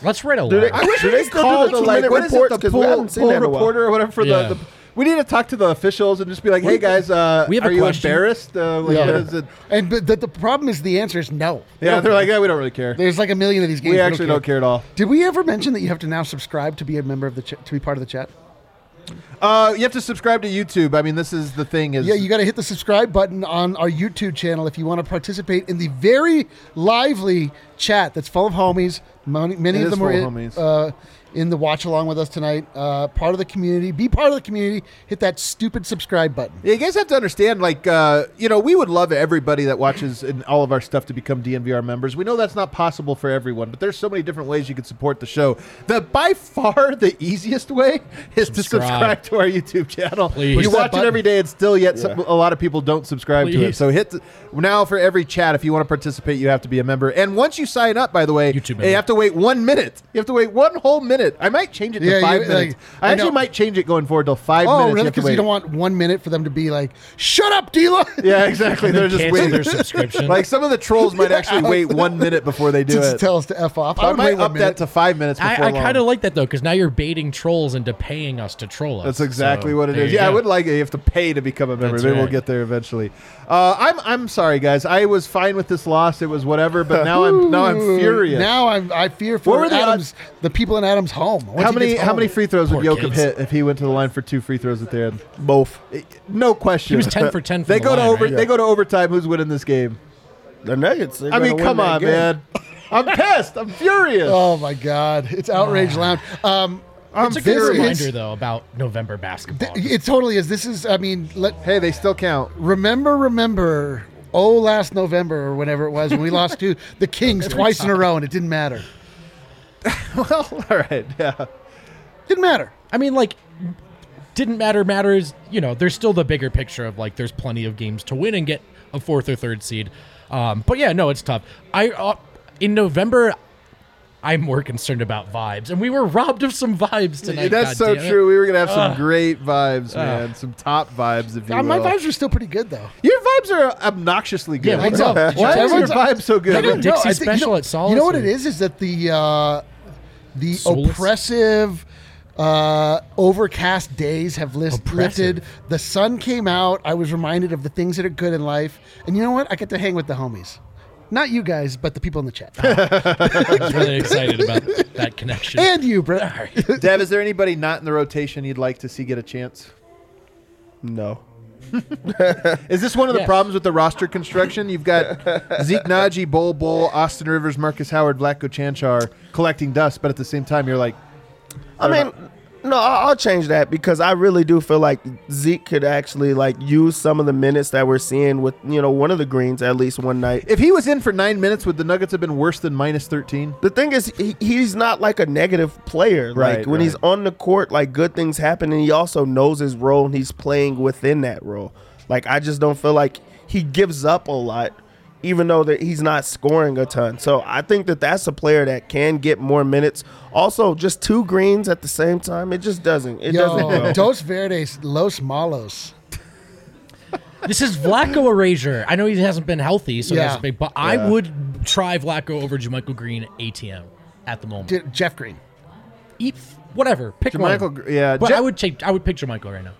Let's write a Do they- letter. I wish we they could still do call the the like two-minute what is it reports? the 'Cause pool, we haven't seen pool that in a while. reporter or whatever for Yeah. the, the. We need to talk to the officials and just be like, "Hey guys, uh, We have a are you question. embarrassed? Uh, like, Yeah. what is it? And but the, the problem is the answer is no. Yeah, they're like, yeah, we don't really care. There's like a million of these games. We actually don't care at all. Did we ever mention that you have to now subscribe to be a member of the ch- to be part of the chat? Uh, you have to subscribe to YouTube. I mean, this is the thing. Is Yeah, you got to hit the subscribe button on our YouTube channel if you want to participate in the very lively chat that's full of homies Many, many It of is them were full of homies. uh, in the watch along with us tonight. Uh, part of the community. Be part of the community. Hit that stupid subscribe button. Yeah, you guys have to understand, like, uh, you know, we would love everybody that watches and all of our stuff to become DNVR members. We know that's not possible for everyone, but there's so many different ways you can support the show. The by far the easiest way is to Subscribe. subscribe to our YouTube channel. Please. You that watch it every day, and still yet some, a lot of people don't subscribe to it. So hit the, now for every chat. If you want to participate, you have to be a member. And once you sign up, by the way, YouTube you member. have to wait one minute. You have to wait one whole minute. I might change it to Yeah, five you- minutes. like, I I actually know. might change it going forward to five Oh, minutes. really? have to Because you wait. don't want one minute for them to be like, "Shut up, Dila." Yeah, exactly. They're just cancel waiting. their subscription. Like some of the trolls might actually wait one minute before they do to it. tell us to f off. So I would might wait one up that to five minutes before I, I long. kind of like that though, because now you're baiting trolls into paying us to troll us. That's exactly So, what it there is. you Yeah, I go. would like it. You have to pay to become a member. That's Maybe we'll right. get there eventually. Uh, I'm I'm sorry, guys. I was fine with this loss. It was whatever, but now I'm now I'm furious. Now I'm, I fear What for were the Adams, the people in Adam's home. Once how he many gets how home- many free throws would Poor Jokic kids. hit if he went to the line for two free throws at the end? Both. No question. He was 10 for 10 from they the go to line, over. right? They go to overtime. Who's winning this game? The Nuggets. they're I mean, gonna win come that on, game. man. I'm pissed. I'm furious. Oh my God! It's outrage lounge. Um, I'm It's a This good is- reminder though about November basketball. th- it totally is. This is. I mean, let Hey, they still count. remember, remember. Oh, last November or whenever it was when we lost to the Kings twice in a row, and it didn't matter. well, all right. Yeah. Didn't matter. I mean, like, didn't matter. Matters. You know, there's still the bigger picture of like, there's plenty of games to win and get a fourth or third seed. Um, but yeah, no, it's tough. I uh, in November, I'm more concerned about vibes, and we were robbed of some vibes tonight. That's so true. We were gonna have some Ugh. great vibes, man. Some top vibes, if you Uh, my will. vibes are still pretty good though. Your vibes are obnoxiously good. Yeah, I what's know. up? Why tell is your Everyone's- vibe so good? I don't know. Dixie I think- you Special know, at Solace You know what or- it is? Is that the uh, the Solace? oppressive, uh, overcast days have list, Oppressive. lifted. The sun came out. I was reminded of the things that are good in life, and you know what? I get to hang with the homies. Not you guys, but the people in the chat, I was really excited about that connection. and you, Brett. Dev, is there anybody not in the rotation you'd like to see get a chance? No. Is this one of the Yes. problems with the roster construction? You've got Zeke Nnaji, Bol Bol, Austin Rivers, Marcus Howard, Vlatko Čančar collecting dust, but at the same time, you're like, I mean, no, I'll change that because I really do feel like Zeke could actually like use some of the minutes that we're seeing with you know one of the greens at least one night. if he was in for nine minutes, would the Nuggets have been worse than minus 13? The thing is, he, he's not like a negative player. Right, like when he's on the court, like good things happen, and he also knows his role and he's playing within that role. Like I just don't feel like he gives up a lot, even though that he's not scoring a ton. So I think that that's a player that can get more minutes. Also, just two greens at the same time, it just doesn't. It doesn't. Go. Dos Verdes, Los Malos. This is Vlaco erasure. I know he hasn't been healthy, so Yeah. that's big. But I would try Vlaco over JaMychal Green ATM at the moment. Je- Jeff Green. Eat whatever, pick JaMychal one. Yeah, but Je- I would take I would pick JaMychal right now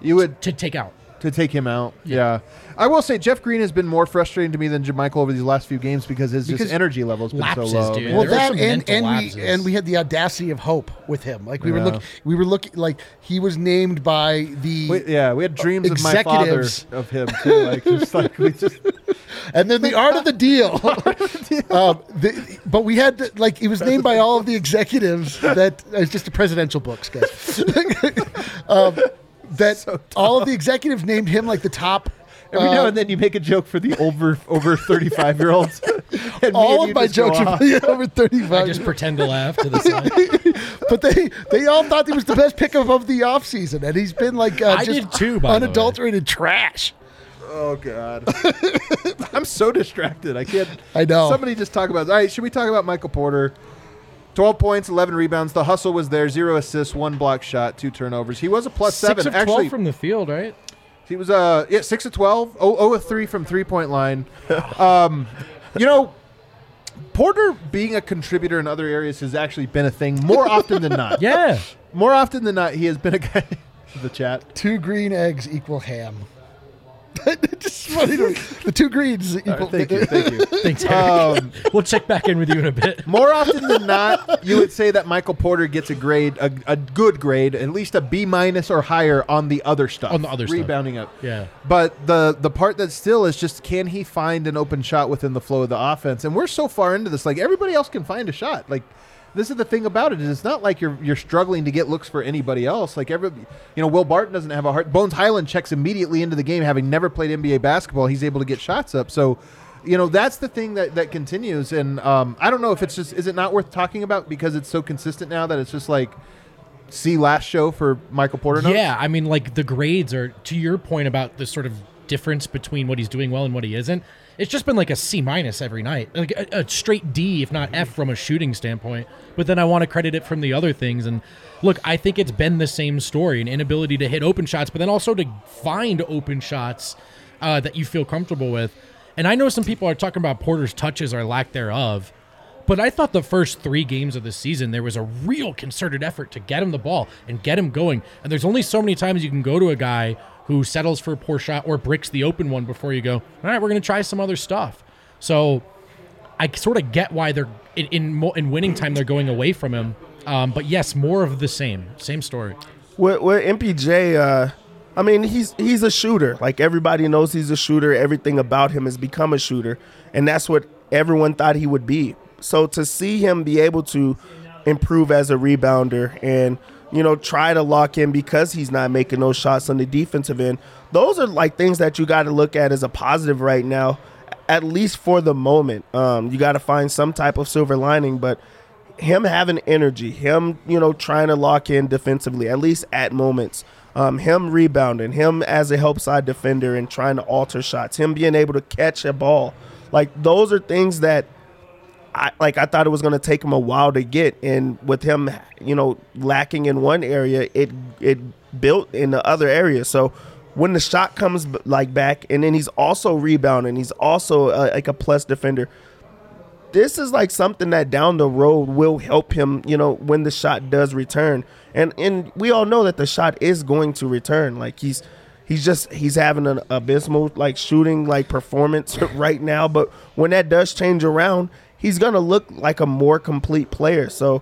You would to take out. to take him out. Yeah. I will say Jeff Green has been more frustrating to me than JaMychal over these last few games because his Because just energy level has been lapses, so low. dude. Well, there that some and mental and we and we had the audacity of hope with him. Like we were looking, we were looking like he was named by the We- yeah, we had dreams of my father of him too. Like just like we just and then the art of the deal. um, the, but we had to, like he was named by all of the executives. That it's just the presidential books, guys. um, that all of the executives named him like the top. Every uh, now and then you make a joke for the over over thirty five year olds. And all and of my jokes are for the over I just pretend to laugh to the side. but they they all thought he was the best pickup of the offseason, and he's been like uh, I just did too, by the way. unadulterated trash. Oh god, I'm so distracted. I can't. I know. Somebody just talk about. All right, should we talk about Michael Porter? Twelve points, eleven rebounds. The hustle was there. Zero assists, one block shot, two turnovers. He was a plus Six seven. of twelve Actually, from the field, right? He was uh yeah six of 12, 0, 0 of three from three point line. um, you know. Porter being a contributor in other areas has actually been a thing more often than not. Yeah. More often than not, he has been a guy. the chat. Two green eggs equal ham. Just funny to- the two greens equal. Thank you, thank you. Thanks, Harry. Um, we'll check back in with you in a bit. more often than not, you would say that Michael Porter gets a grade, a, a good grade, at least a B minus or higher on the other stuff. On the other stuff. rebounding up. Yeah. But the the part that still is just can he find an open shot within the flow of the offense? And we're so far into this, like everybody else can find a shot. Like this is the thing about it is it's not like you're you're struggling to get looks for anybody else. Like every, you know, Will Barton doesn't have a heart. Bones Hyland checks immediately into the game, having never played NBA basketball. He's able to get shots up. So. You know that's the thing that, that continues, and um, I don't know if it's just is it not worth talking about because it's so consistent now that it's just like see last show for Michael Porter. notes? Yeah, I mean, like the grades are to your point about the sort of difference between what he's doing well and what he isn't. It's just been like a C minus every night, like a, a straight D, if not F, from a shooting standpoint. But then I want to credit it from the other things. And look, I think it's been the same story: an inability to hit open shots, but then also to find open shots uh, that you feel comfortable with. And I know some people are talking about Porter's touches or lack thereof. But I thought the first three games of the season, there was a real concerted effort to get him the ball and get him going. And there's only so many times you can go to a guy who settles for a poor shot or bricks the open one before you go, all right, we're going to try some other stuff. So I sort of get why they're in in, in winning time they're going away from him. Um, but yes, more of the same, same story. With, with MPJ, uh, I mean, he's he's a shooter. Like everybody knows, he's a shooter. Everything about him has become a shooter, and that's what everyone thought he would be. So to see him be able to improve as a rebounder and you know try to lock in because he's not making those shots on the defensive end, those are like things that you got to look at as a positive right now, at least for the moment. Um, you got to find some type of silver lining, but him having energy, him, you know, trying to lock in defensively, at least at moments, um, him rebounding, him as a help side defender and trying to alter shots, him being able to catch a ball. Like those are things that I like I thought it was going to take him a while to get and with him, you know, lacking in one area, it it built in the other area. So when the shot comes like back and then he's also rebounding, he's also uh, like a plus defender this is like something that down the road will help him, you know, when the shot does return. And and we all know that the shot is going to return. Like he's he's just he's having an abysmal like shooting like performance right now, but when that does change around, he's going to look like a more complete player. So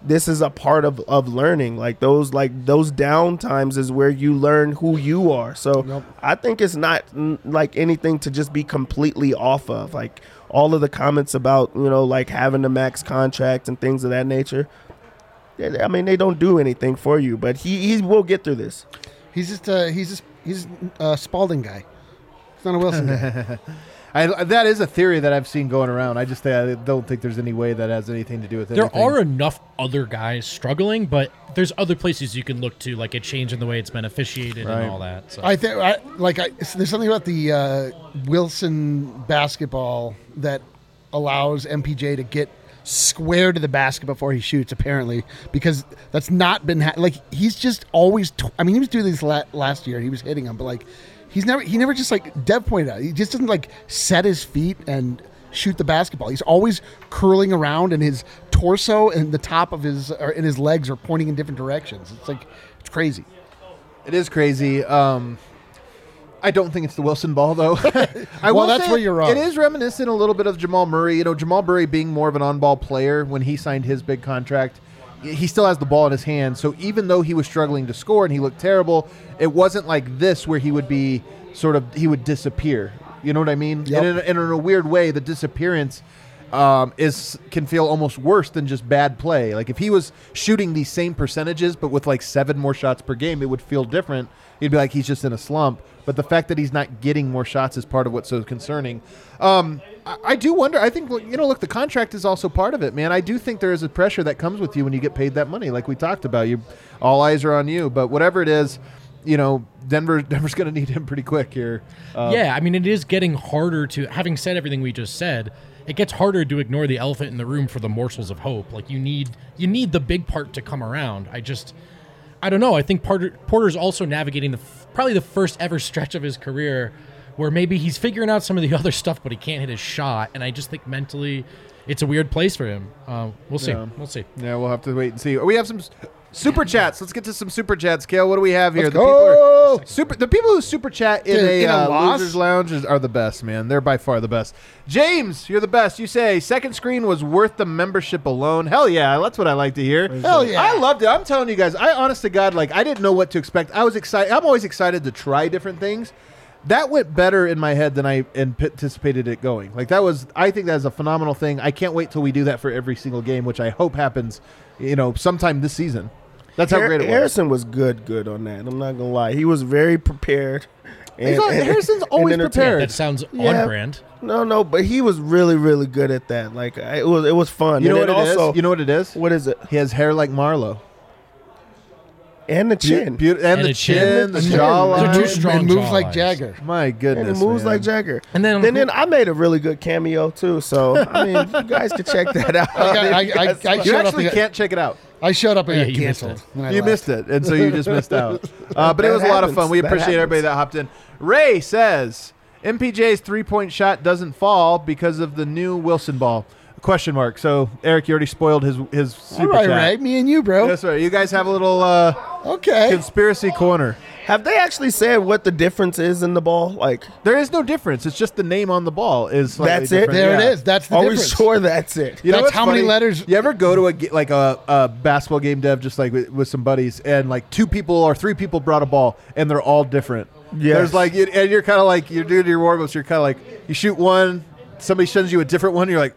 this is a part of, of learning like those like those down times is where you learn who you are so i think it's not like anything to just be completely off of like all of the comments about you know like having a max contract and things of that nature i mean they don't do anything for you but he, he will get through this He's just uh, he's just he's a Spalding guy. He's not a Wilson guy. I, that is a theory that I've seen going around. I just I don't think there's any way that has anything to do with it. There are enough other guys struggling, but there's other places you can look to, like a change in the way it's been officiated Right. and all that. So. I think I, like I, there's something about the uh, Wilson basketball that allows MPJ to get square to the basket before he shoots. Apparently, because that's not been ha- like he's just always. T- I mean, he was doing this la- last year. He was hitting them, but like he's never he never just like Dev pointed out. He just doesn't like set his feet and shoot the basketball. He's always curling around, and his torso and the top of his or and his legs are pointing in different directions. It's like it's crazy. It is crazy. Um, I don't think it's the Wilson ball though. I Well, that's where you're wrong. It is reminiscent a little bit of Jamal Murray. You know, Jamal Murray being more of an on-ball player when he signed his big contract. He still has the ball in his hand, so even though he was struggling to score and he looked terrible, it wasn't like this where he would be sort of he would disappear. You know what I mean? Yep. And, in, and in a weird way, the disappearance um, is can feel almost worse than just bad play. Like if he was shooting these same percentages, but with like seven more shots per game, it would feel different. You'd be like he's just in a slump. But the fact that he's not getting more shots is part of what's so concerning. Um, I, I do wonder. I think you know, look, the contract is also part of it, man. I do think there is a pressure that comes with you when you get paid that money, like we talked about. You, all eyes are on you. But whatever it is, you know, Denver, Denver's going to need him pretty quick here. Uh, yeah, I mean, it is getting harder to. Having said everything we just said, it gets harder to ignore the elephant in the room for the morsels of hope. Like you need, you need the big part to come around. I just, I don't know. I think Porter, Porter's also navigating the probably the first ever stretch of his career where maybe he's figuring out some of the other stuff, but he can't hit his shot. And I just think mentally, it's a weird place for him. Uh, we'll see. Yeah. We'll see. Yeah, we'll have to wait and see. We have some super chats. Let's get to some super chats. Kale, what do we have here? Let's the people are go. Super. The people who super chat in Dude, a, in a uh, losers lounge are the best, man. They're by far the best. James, you're the best. You say second screen was worth the membership alone. Hell yeah, that's what I like to hear. Hell yeah. I loved it. I'm telling you guys. I honest to God, like I didn't know what to expect. I was excited. I'm always excited to try different things. That went better in my head than I anticipated it going. Like that was. I think that is a phenomenal thing. I can't wait till we do that for every single game, which I hope happens. You know, sometime this season. That's how Har- great it was. Harrison was good, good on that. I'm not gonna lie. He was very prepared. He's al- Harrison's always entertained. prepared. That sounds Yeah. on brand. No, no, but he was really, really good at that. Like I, it was, it was fun. You know And what then it is? also, You know what it is? what is it? He has hair like Marlowe. And the chin. Beau- and, And the the chin. chin, the And- jawline. Those are two and- strong and moves like jawlines. Jagger. My and goodness, it moves man. like Jagger. And then- then, then I made a really good cameo too. So I mean, you guys can check that out. I I- If you guys I- I. You showed up actually can't check it out. I showed up and Yeah, got you missed canceled. it. when You left. missed it, and so you just missed out. Uh, but it That was a lot of fun. We That appreciate everybody that hopped in. Ray says MPJ's three point shot doesn't fall because of the new Wilson ball. Question mark. So Eric, you already spoiled his his All super right, chat. Ray. Me and you, bro. That's right. You guys have a little uh, Okay. conspiracy corner. Have they actually said what the difference is in the ball? Like There is no difference. It's just the name on the ball is. That's it? different. There Yeah. it is. That's the are we difference. sure that's it? You know That's how many letters- You ever go to a like a, a basketball game, Dev, just like with, with some buddies, and like two people or three people brought a ball, and they're all different. Yeah. There's like, and you're kind of like you're doing your warm ups. You're kind of like you shoot one, somebody sends you a different one. You're like,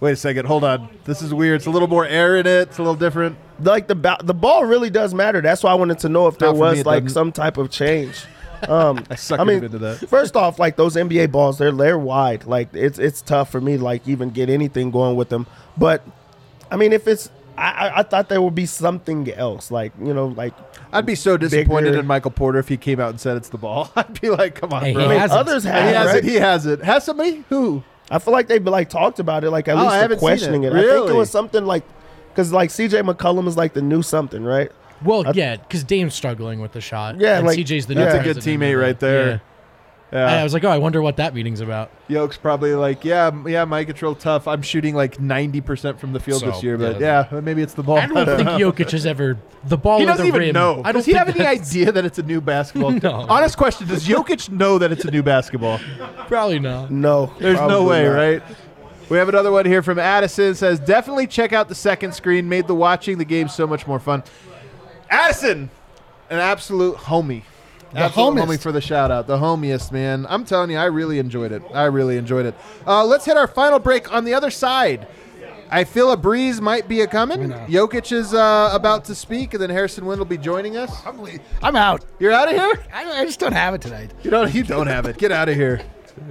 wait a second, hold on, this is weird. It's a little more air in it. It's a little different. Like the ba- the ball really does matter. That's why I wanted to know if there Not for me, was it like doesn't. some type of change. Um, I suck I mean, into that. first off, like those NBA balls, they're they're wide. Like it's it's tough for me like even get anything going with them. But I mean, if it's I, I, I thought there would be something else, like you know, like I'd be so disappointed Bigger. in Michael Porter if he came out and said it's the ball. I'd be like, come on, Hey, bro. he I mean, hasn't. others he have. has right? it. He has it. Has somebody who? I feel like they've like talked about it, like at Oh, least haven't they're seen questioning it. it. I think it was something like because like CJ McCollum is like the new something, right? Well, yeah, because Dame's struggling with the shot. Yeah, and like- CJ's the new something. That's a good teammate right the- there. Yeah. Yeah. I was like, oh, I wonder what that meeting's about. Yoke's probably like, yeah, m- yeah, Mike, it's real tough. I'm shooting like 90% from the field So, this year, but yeah. yeah, maybe it's the ball. I don't think Jokic has ever the ball. he or doesn't the even rim. know. I don't Does he think have any that's- idea that it's a new basketball? No. Honest question: Does Jokic know that it's a new basketball? Probably not. No, There's no probably way, not. right? We have another one here from Addison. Says definitely check out the second screen. Made the watching the game so much more fun. Addison, an absolute homie. The Absolute homie for the shout out. The homiest, man. I'm telling you, I really enjoyed it. I really enjoyed it. Uh, let's hit our final break on the other side. I feel a breeze might be a coming. know. Jokic is uh, about to speak, and then Harrison Wind will be joining us. I'm, le- I'm out. You're out of here. I, I just don't have it tonight. You don't. You don't have it. Get out of here.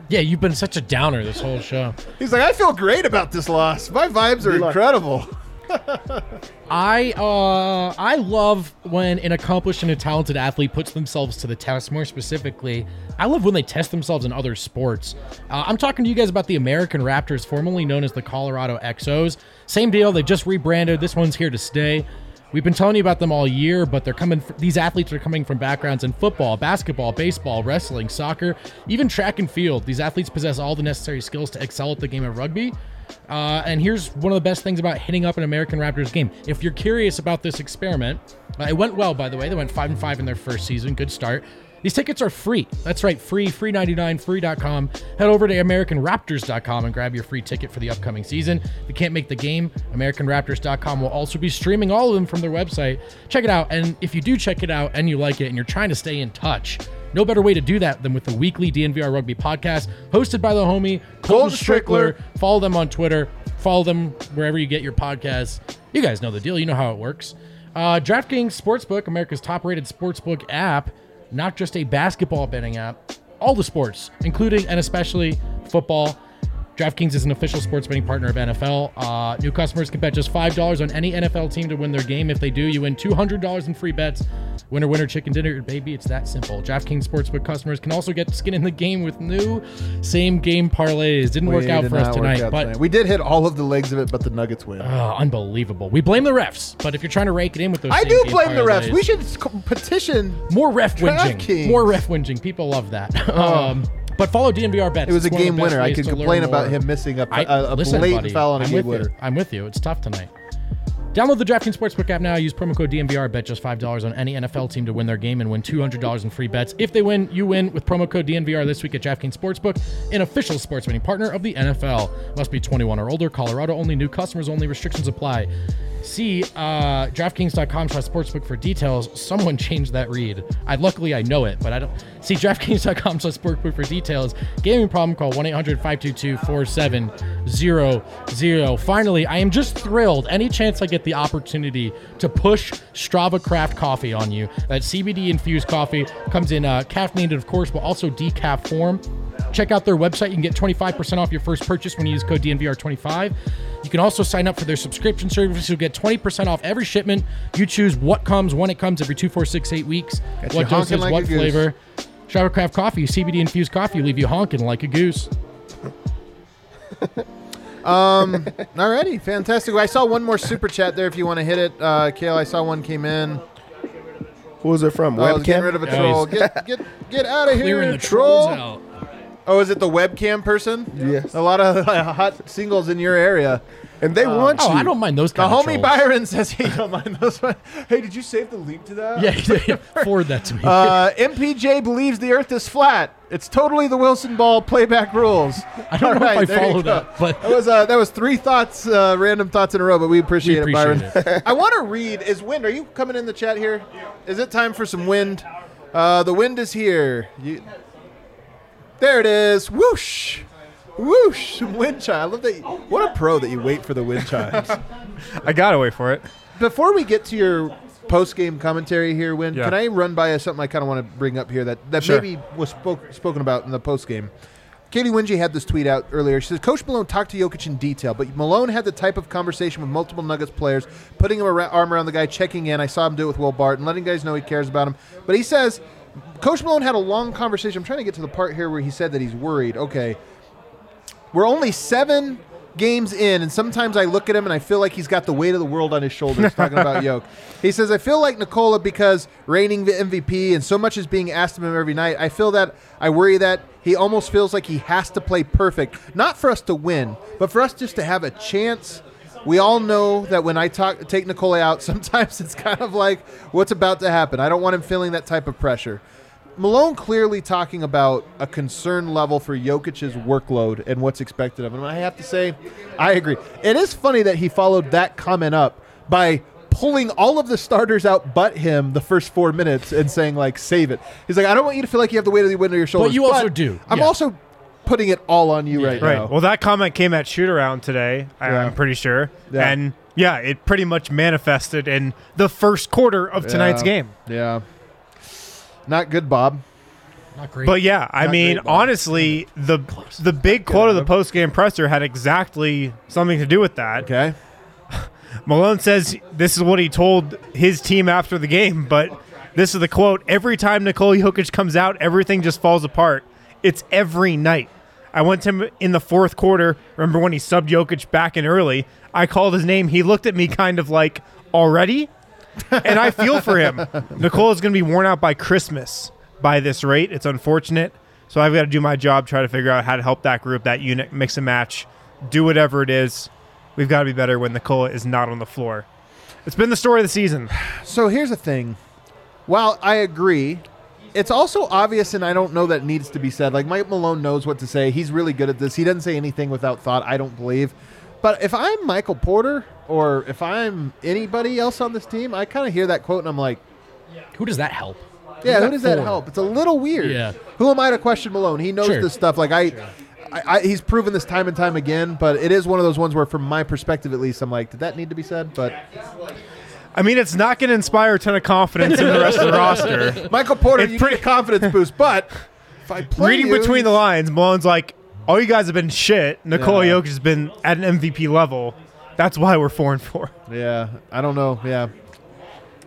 Yeah, you've been such a downer this whole show. He's like, I feel great about this loss. My vibes are Be like- incredible. I uh I love when an accomplished and a talented athlete puts themselves to the test. More specifically, I love when they test themselves in other sports. Uh, I'm talking to you guys about the American Raptors, formerly known as the Colorado XOs. Same deal. They just rebranded. This one's here to stay. We've been telling you about them all year, but they're coming. These athletes are coming from backgrounds in football, basketball, baseball, wrestling, soccer, even track and field. These athletes possess all the necessary skills to excel at the game of rugby. Uh, and here's one of the best things about hitting up an American Raptors game. If you're curious about this experiment, uh, it went well, by the way. They went five and five in their first season. Good start. These tickets are free. That's right, free, free 99, free.com. Head over to AmericanRaptors.com and grab your free ticket for the upcoming season. If you can't make the game, AmericanRaptors.com will also be streaming all of them from their website. Check it out. And if you do check it out and you like it and you're trying to stay in touch, no better way to do that than with the weekly DNVR Rugby podcast hosted by the homie Colton Strickler. Follow them on Twitter. Follow them wherever you get your podcasts. You guys know the deal. You know how it works. Uh, DraftKings Sportsbook, America's top-rated sportsbook app, not just a basketball betting app. All the sports, including and especially football. DraftKings is an official sports betting partner of NFL. Uh, new customers can bet just $5 on any NFL team to win their game. If they do, you win $200 in free bets. Winner, winner, chicken dinner, baby. It's that simple. DraftKings Sportsbook customers can also get skin in the game with new same game parlays. Didn't work out did for us tonight, but tonight. we did hit all of the legs of it, but the Nuggets win. Oh, unbelievable. We blame the refs, but if you're trying to rake it in with those, I do blame the refs. We should petition. more ref whinging. More ref whinging. People love that. um, but follow DNVR bets. It was a It's the game winner. I could complain about him missing a, I, a, a listen, blatant buddy, foul on a I'm game with winner. You. I'm with you. It's tough tonight. Download the DraftKings Sportsbook app now. Use promo code DNVR. Bet just $5 on any NFL team to win their game and win $200 in free bets. If they win, you win with promo code DNVR this week at DraftKings Sportsbook, an official sports betting partner of the NFL. Must be 21 or older. Colorado only. New customers only. Restrictions apply. See uh, DraftKings.com slash sportsbook for details. Someone changed that read. I luckily I know it, but I don't. See DraftKings.com slash sportsbook for details. Gaming problem? Call 1-800-522-4700. Finally, I am just thrilled. Any chance I get the opportunity to push Strava Craft Coffee on you. That CBD infused coffee comes in uh, caffeinated, of course, but also decaf form. Check out their website. You can get 25% off your first purchase when you use code DNVR25. You can also sign up for their subscription service. You'll get 20% off every shipment. You choose what comes, when it comes, every two, four, six, eight weeks. Got what honking dosage, like what flavor. Strava Craft Coffee, CBD infused coffee, leave you honking like a goose. Um, alrighty, fantastic. I saw one more super chat there. If you want to hit it, uh, Kale, I saw one came in. Who was it from? Oh, I was getting rid of a troll. he's- Get get get out of here, Clearing the troll. trolls out. Oh, is it the webcam person? Yes. A lot of uh, hot singles in your area. And they want you. Oh. I don't mind those The kind of homie trolls. Byron says he don't mind those. one. Hey, did you save the link to that? Yeah, yeah, forward that to me. Uh, MPJ believes the Earth is flat. It's totally the Wilson Ball playback rules. I don't All know if I there you follow go. that, but- that was uh, that was three thoughts, uh, random thoughts in a row. But we appreciate, We it, Byron. appreciate I want to read. Is wind? Are you coming in the chat here? Is it time for some wind? Uh, the wind is here. You, there it is. Whoosh. Whoosh! Wind chime. I love that. You, what a pro that you wait for the wind chimes. I gotta wait for it. Before we get to your post game commentary here, Win, Yeah. can I run by something I kind of want to bring up here that, that Sure. maybe was spoke, spoken about in the post game? Katy Winge had this tweet out earlier. She says Coach Malone talked to Jokic in detail, but Malone had the type of conversation with multiple Nuggets players, putting him around, arm around the guy, checking in. I saw him do it with Will Barton, letting guys know he cares about him. But he says Coach Malone had a long conversation. I'm trying to get to the part here where he said that he's worried. Okay, we're only seven games in, and sometimes I look at him and I feel like he's got the weight of the world on his shoulders. talking about Yoke, he says, "I feel like Nikola because reigning the MVP and so much is being asked of him every night. I feel that I worry that he almost feels like he has to play perfect, not for us to win, but for us just to have a chance." We all know that when I talk take Nikola out, sometimes it's kind of like what's about to happen. I don't want him feeling that type of pressure. Malone clearly talking about a concern level for Jokic's workload and what's expected of him. I have to say, I agree. It is funny that he followed that comment up by pulling all of the starters out but him the first four minutes and saying like save it. He's like, I don't want you to feel like you have the weight of the wind on your shoulders. But you also do, I'm yeah. also putting it all on you right, Right. now. Well, that comment came at shoot around today. I, Yeah. I'm pretty sure. Yeah. And yeah, it pretty much manifested in the first quarter of tonight's Yeah. game. Yeah. Not good, Bob. Not great. But yeah, I Not mean, great, honestly, the the big quote of the post game presser had exactly something to do with that. Okay. Malone says this is what he told his team after the game, but this is the quote: "Every time Nikola Jokic comes out, everything just falls apart. It's every night." I went to him in the fourth quarter. Remember when he subbed Jokic back in early? I called his name. He looked at me kind of like, "Already?" and I feel for him. Nicole is going to be worn out by Christmas by this rate. It's unfortunate. So I've got to do my job, try to figure out how to help that group, that unit, mix and match, do whatever it is. We've got to be better when Nikola is not on the floor. It's been the story of the season. So here's the thing. While I agree, it's also obvious, and I don't know that needs to be said. Like Mike Malone knows what to say. He's really good at this. He doesn't say anything without thought. I don't believe. But if I'm Michael Porter or if I'm anybody else on this team, I kind of hear that quote and I'm like, who does that help? yeah, who does that for? help? It's a little weird. Yeah. Who am I to question Malone? He knows Sure. this stuff. Like I, I, I, he's proven this time and time again. But it is one of those ones where, from my perspective at least, I'm like, did that need to be said? But I mean, it's not going to inspire a ton of confidence in the rest of the roster. Michael Porter, It's you pretty- need a confidence boost. But if I play Reading you, between the lines, Malone's like, all you guys have been shit. Nikola Yeah. Jokic has been at an MVP level. That's why we're four and four. Yeah, I don't know. Yeah,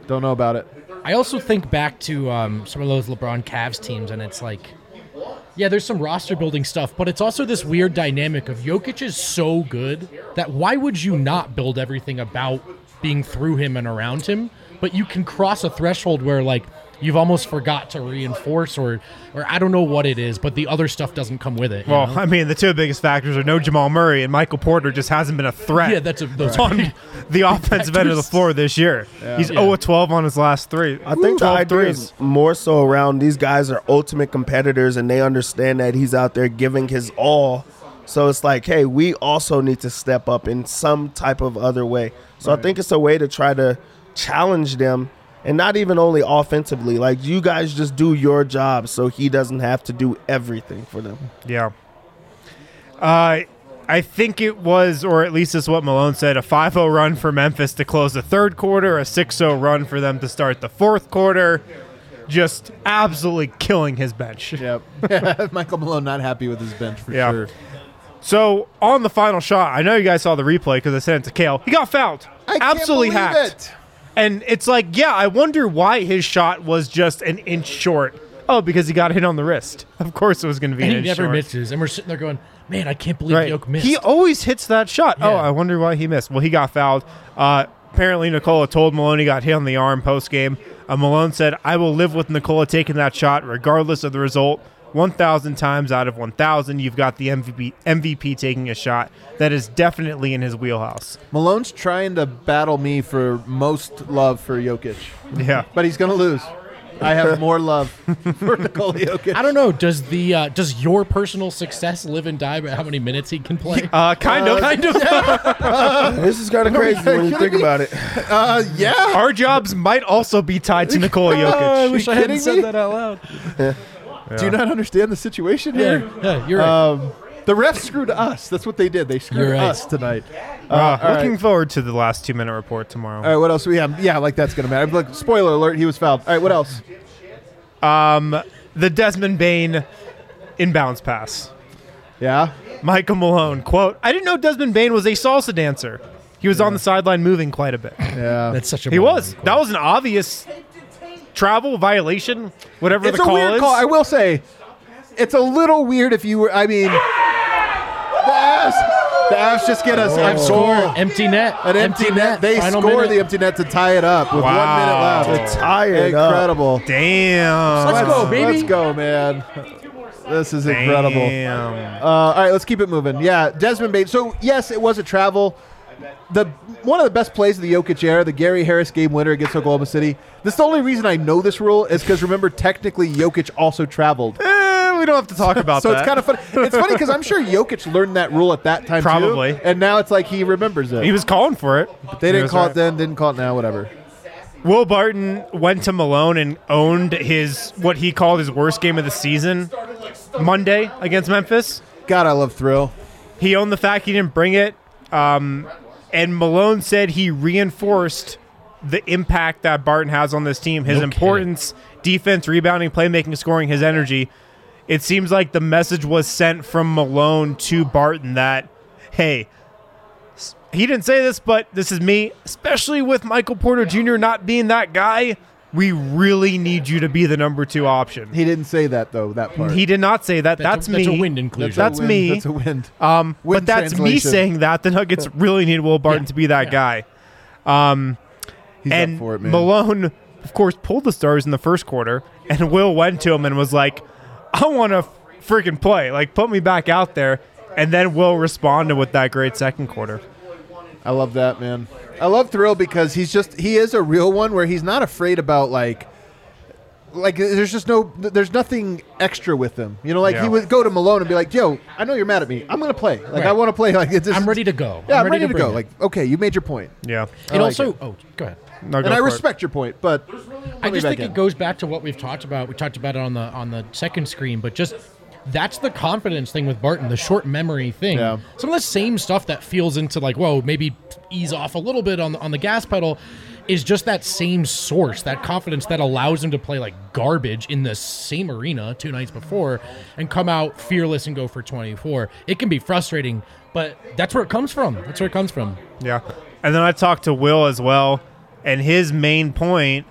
don't know about it. I also think back to um, some of those LeBron Cavs teams, and it's like, yeah, there's some roster building stuff, but it's also this weird dynamic of Jokic is so good that why would you not build everything about being through him and around him? But you can cross a threshold where, like, you've almost forgot to reinforce or or I don't know what it is, but the other stuff doesn't come with it. Well, know? I mean, the two biggest factors are no Jamal Murray and Michael Porter just hasn't been a threat. Yeah, that's a- those on big- the offensive end of the floor this year. He's Yeah. 0 12 on his last three. I think the 12 idea is more so around these guys are ultimate competitors and they understand that he's out there giving his all. So it's like, hey, we also need to step up in some type of other way. So I think it's a way to try to challenge them and not even only offensively. Like you guys just do your job so he doesn't have to do everything for them. Yeah. Uh, I think it was, or at least this is what Malone said, a 5 0 run for Memphis to close the third quarter, a 6 0 run for them to start the fourth quarter. Just absolutely killing his bench. Yep. Michael Malone not happy with his bench for Yeah. sure. So on the final shot, I know you guys saw the replay because I sent it to Kale. He got fouled. I can't absolutely believe hacked. it. And it's like, yeah, I wonder why his shot was just an inch short. Oh, because he got hit on the wrist. Of course, it was going to be and an he inch never short. misses, and we're sitting there going, "Man, I can't believe Right. Yoke missed." He always hits that shot. Oh, I wonder why he missed. Well, he got fouled. Uh, apparently, Nikola told Malone he got hit on the arm post game. Uh, Malone said, "I will live with Nikola taking that shot regardless of the result." 1,000 times out of 1,000, you've got the MVP, MVP taking a shot that is definitely in his wheelhouse. Malone's trying to battle me for most love for Jokic, Yeah. but he's going to lose. I have more love for Nikola Jokic. I don't know. Does the uh, does your personal success live and die by how many minutes he can play? Uh, kind of. kind of. This is kind of crazy when you think about it. Uh, yeah. Our jobs might also be tied to Nikola Jokic. I wish I hadn't said that out loud. Do you not understand the situation here? Yeah, you're right. Um, the refs screwed us. That's what they did. They screwed You're right. us tonight. Uh, all looking right. forward to the last two minute report tomorrow. All right, what else do we have? Yeah, like that's going to matter. Look, spoiler alert, he was fouled. All right, what else? the Desmond Bane inbounds pass. Yeah. Michael Malone, quote, I didn't know Desmond Bane was a salsa dancer. He was on the sideline moving quite a bit. Yeah. That's such a. He was. quote. That was an obvious travel violation, whatever it's the a call weird is. call. I will say, it's a little weird if you were. I mean, the Avs, the Avs just get us a Score. goal, Empty net. an empty, net. They Final score minute. the empty net to tie it up with Wow. one minute left. To tie it up. Incredible. Damn. Let's go, baby. Let's go, man. This is incredible. Damn. Uh, all right, let's keep it moving. Yeah, Desmond Bane. So yes, it was a travel. The one of the best plays of the Jokic era, the Gary Harris game winner against Oklahoma City. This is the only reason I know this rule is because remember, technically Jokic also traveled. Eh, we don't have to talk about So that. it's kind of funny. It's funny because I'm sure Jokic learned that rule at that time Probably. too, and now it's like he remembers it. He was calling for it. but they He didn't call right. it then, didn't call it now, whatever. Will Barton went to Malone and owned his what he called his worst game of the season Monday against Memphis. God, I love thrill. He owned the fact he didn't bring it. Um, and Malone said he reinforced the impact that Barton has on this team, his importance, defense, rebounding, playmaking, scoring, his energy. It seems like the message was sent from Malone to Barton that, hey, he didn't say this, but this is me, especially with Michael Porter Jr. not being that guy. We really need you to be the number two option. He didn't say that though. That part. He did not say that. That's That's, a- me. that's a wind inclusion. a That's wind. me. That's a wind. Um, but that's me saying that the Nuggets really need Will Barton Yeah. to be that Yeah. guy. Um, He's and up for it, man. Malone, of course, pulled the stars in the first quarter, and Will went to him and was like, "I want to freaking play. Like, put me back out there." And then Will responded with that great second quarter. I love that, man. I love Thrill because he's just he is a real one where he's not afraid about like like there's just no there's nothing extra with him. You know, like Yeah. he would go to Malone and be like, "Yo, I know you're mad at me. I'm going to play. Like I want to play. Like it's just, I'm ready to go. Yeah, I'm, ready, to, bring go. it. Like okay, you made your point. Yeah. I it like also. it. Oh, go ahead. No, and I for it. respect your point, but I just think in. it goes back to what we've talked about. We talked about it on the on the second screen, but just that's the confidence thing with Barton, the short memory thing. Yeah. Some of the same stuff that feels into like, whoa, maybe ease off a little bit on the, on the gas pedal is just that same source, that confidence that allows him to play like garbage in the same arena two nights before and come out fearless and go for 24. It can be frustrating, but that's where it comes from. That's where it comes from. Yeah. And then I talked to Will as well, and his main point,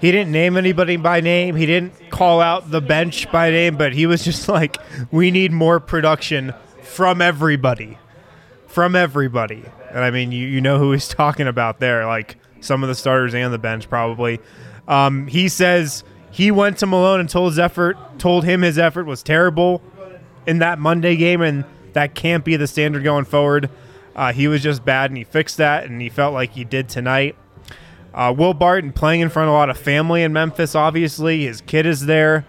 he didn't name anybody by name. He didn't call out the bench by name, but he was just like, we need more production from everybody. From everybody. And I mean, you, you know who he's talking about there, like some of the starters and the bench probably. Um, he says He went to Malone and told his effort, told him his effort was terrible in that Monday game, and that can't be the standard going forward. Uh, he was just bad, and he fixed that, and he felt like he did tonight. Uh, Will Barton playing in front of a lot of family in Memphis. Obviously, his kid is there.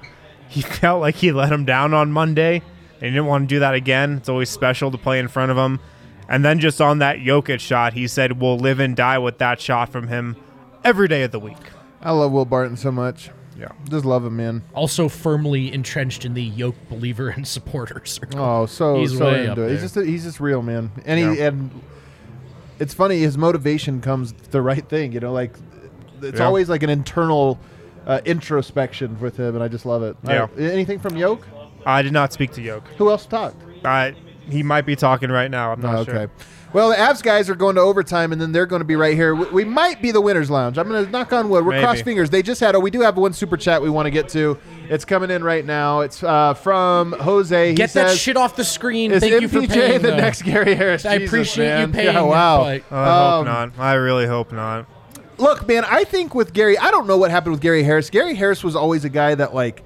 He felt like he let him down on Monday, and he didn't want to do that again. It's always special to play in front of him. And then just on that Jokic shot, he said, "We'll live and die with that shot from him every day of the week." I love Will Barton so much. Yeah. Just love him, man. Also firmly entrenched in the yoke believer and supporter circle. Oh, so He's so way into up it. He's there. just he's just real, man. And he Yeah. and it's funny. His motivation comes the right thing. You know, like it's Yeah. always like an internal uh, introspection with him, and I just love it. Yeah. right, anything from Yoke? I did not speak to Yoke. Who else talked? Uh, he might be talking right now. I'm not Oh, sure. Okay. Well, the Avs guys are going to overtime, and then they're going to be right here. We, we might be the winners' lounge. I'm going to knock on wood. We're Maybe. cross fingers. They just had. Oh, we do have one super chat we want to get to. It's coming in right now. It's uh, from Jose. He Get that shit off the screen. Is Thank you for MPJ paying. the though. next Gary Harris? I Jesus, appreciate you man. paying. Yeah, wow. but- I hope Um, not. I really hope not. Look, man, I think with Gary, I don't know what happened with Gary Harris. Gary Harris was always a guy that like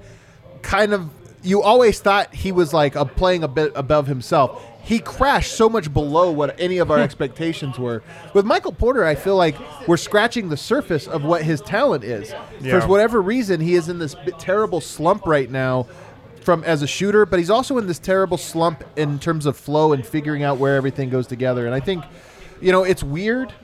kind of you always thought he was like a, playing a bit above himself. He crashed so much below what any of our expectations were. With Michael Porter, I feel like we're scratching the surface of what his talent is. Yeah. For whatever reason, he is in this terrible slump right now from as a shooter, but he's also in this terrible slump in terms of flow and figuring out where everything goes together. And I think, you know, it's weird,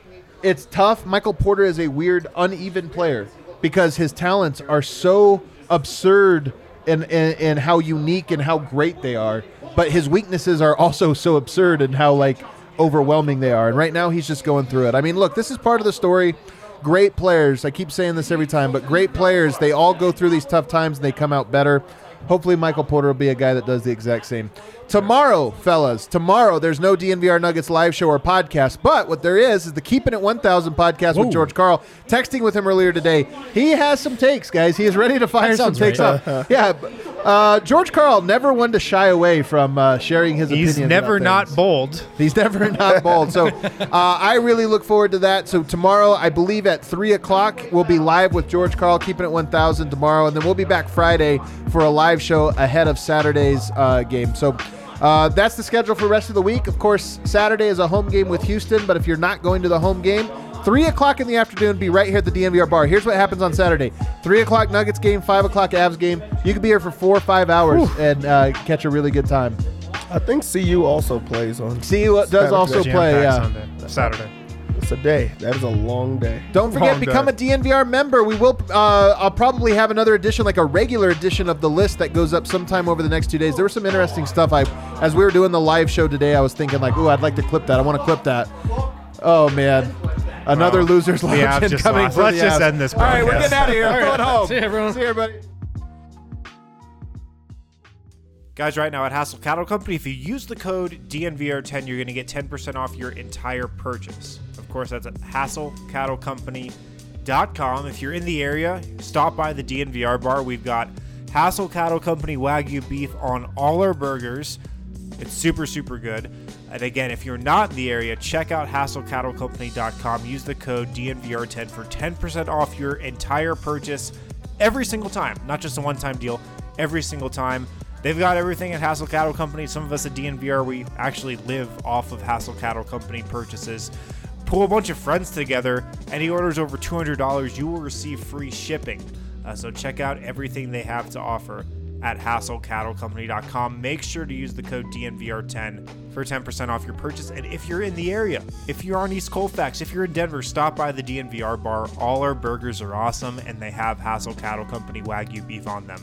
it's tough. Michael Porter is a weird, uneven player because his talents are so absurd in, in, in how unique and how great they are, but his weaknesses are also so absurd and how like overwhelming they are. And right now, he's just going through it. I mean, look, this is part of the story. Great players. I keep saying this every time, but great players. They all go through these tough times and they come out better. Hopefully, Michael Porter will be a guy that does the exact same. Tomorrow, fellas, tomorrow there's no DNVR Nuggets live show or podcast, but what there is is the Keeping It 1000 podcast with George Karl. Texting with him earlier today, he has some takes, guys. He is ready to fire some takes right. up. yeah, uh, George Karl never one to shy away from uh, sharing his opinion. He's never not bold. He's never not bold. So uh, I really look forward to that. So tomorrow, I believe at 3 o'clock, we'll be live with George Karl, keeping it 1,000 tomorrow. And then we'll be back Friday for a live show ahead of Saturday's uh, game. So uh, that's the schedule for the rest of the week. Of course, Saturday is a home game with Houston. But if you're not going to the home game, 3 o'clock in the afternoon, be right here at the DNVR bar. Here's what happens on Saturday 3 o'clock Nuggets game, 5 o'clock Avs game. You could be here for four or five hours and uh, catch a really good time. I think CU also plays on. See what does Saturday. also play. packed Yeah. Sunday, Saturday. It's a day. That is a long day. Don't forget, Long become day. a DNVR member. We will. Uh, I'll probably have another edition, like a regular edition of the list that goes up sometime over the next two days. There was some interesting stuff. I, as we were doing the live show today, I was thinking like, "Ooh, I'd like to clip that. I want to clip that." Oh man, another Well, losers the lounge Avs just incoming. lost. for Let's the just Avs. end this All right, we're getting out of here. I'm going home. See you, everyone. See you, everybody. Guys, right now at Hassel Cattle Company, if you use the code DNVR10, you're going to get 10% off your entire purchase. Course, that's at HassleCattleCompany.com. If you're in the area, stop by the DNVR bar. We've got Hassel Cattle Company Wagyu beef on all our burgers. It's super, super good. And again, if you're not in the area, check out HassleCattleCompany.com. Use the code DNVR10 for 10% off your entire purchase every single time. Not just a one time deal, every single time. They've got everything at Hassel Cattle Company. Some of us at DNVR, we actually live off of Hassel Cattle Company purchases. Pull a bunch of friends together, and he orders over $200, you will receive free shipping. Uh, so check out everything they have to offer at hasslecattlecompany.com. Make sure to use the code DNVR10 for 10% off your purchase. And if you're in the area, if you're on East Colfax, if you're in Denver, stop by the DNVR bar. All our burgers are awesome, and they have Hassel Cattle Company Wagyu beef on them.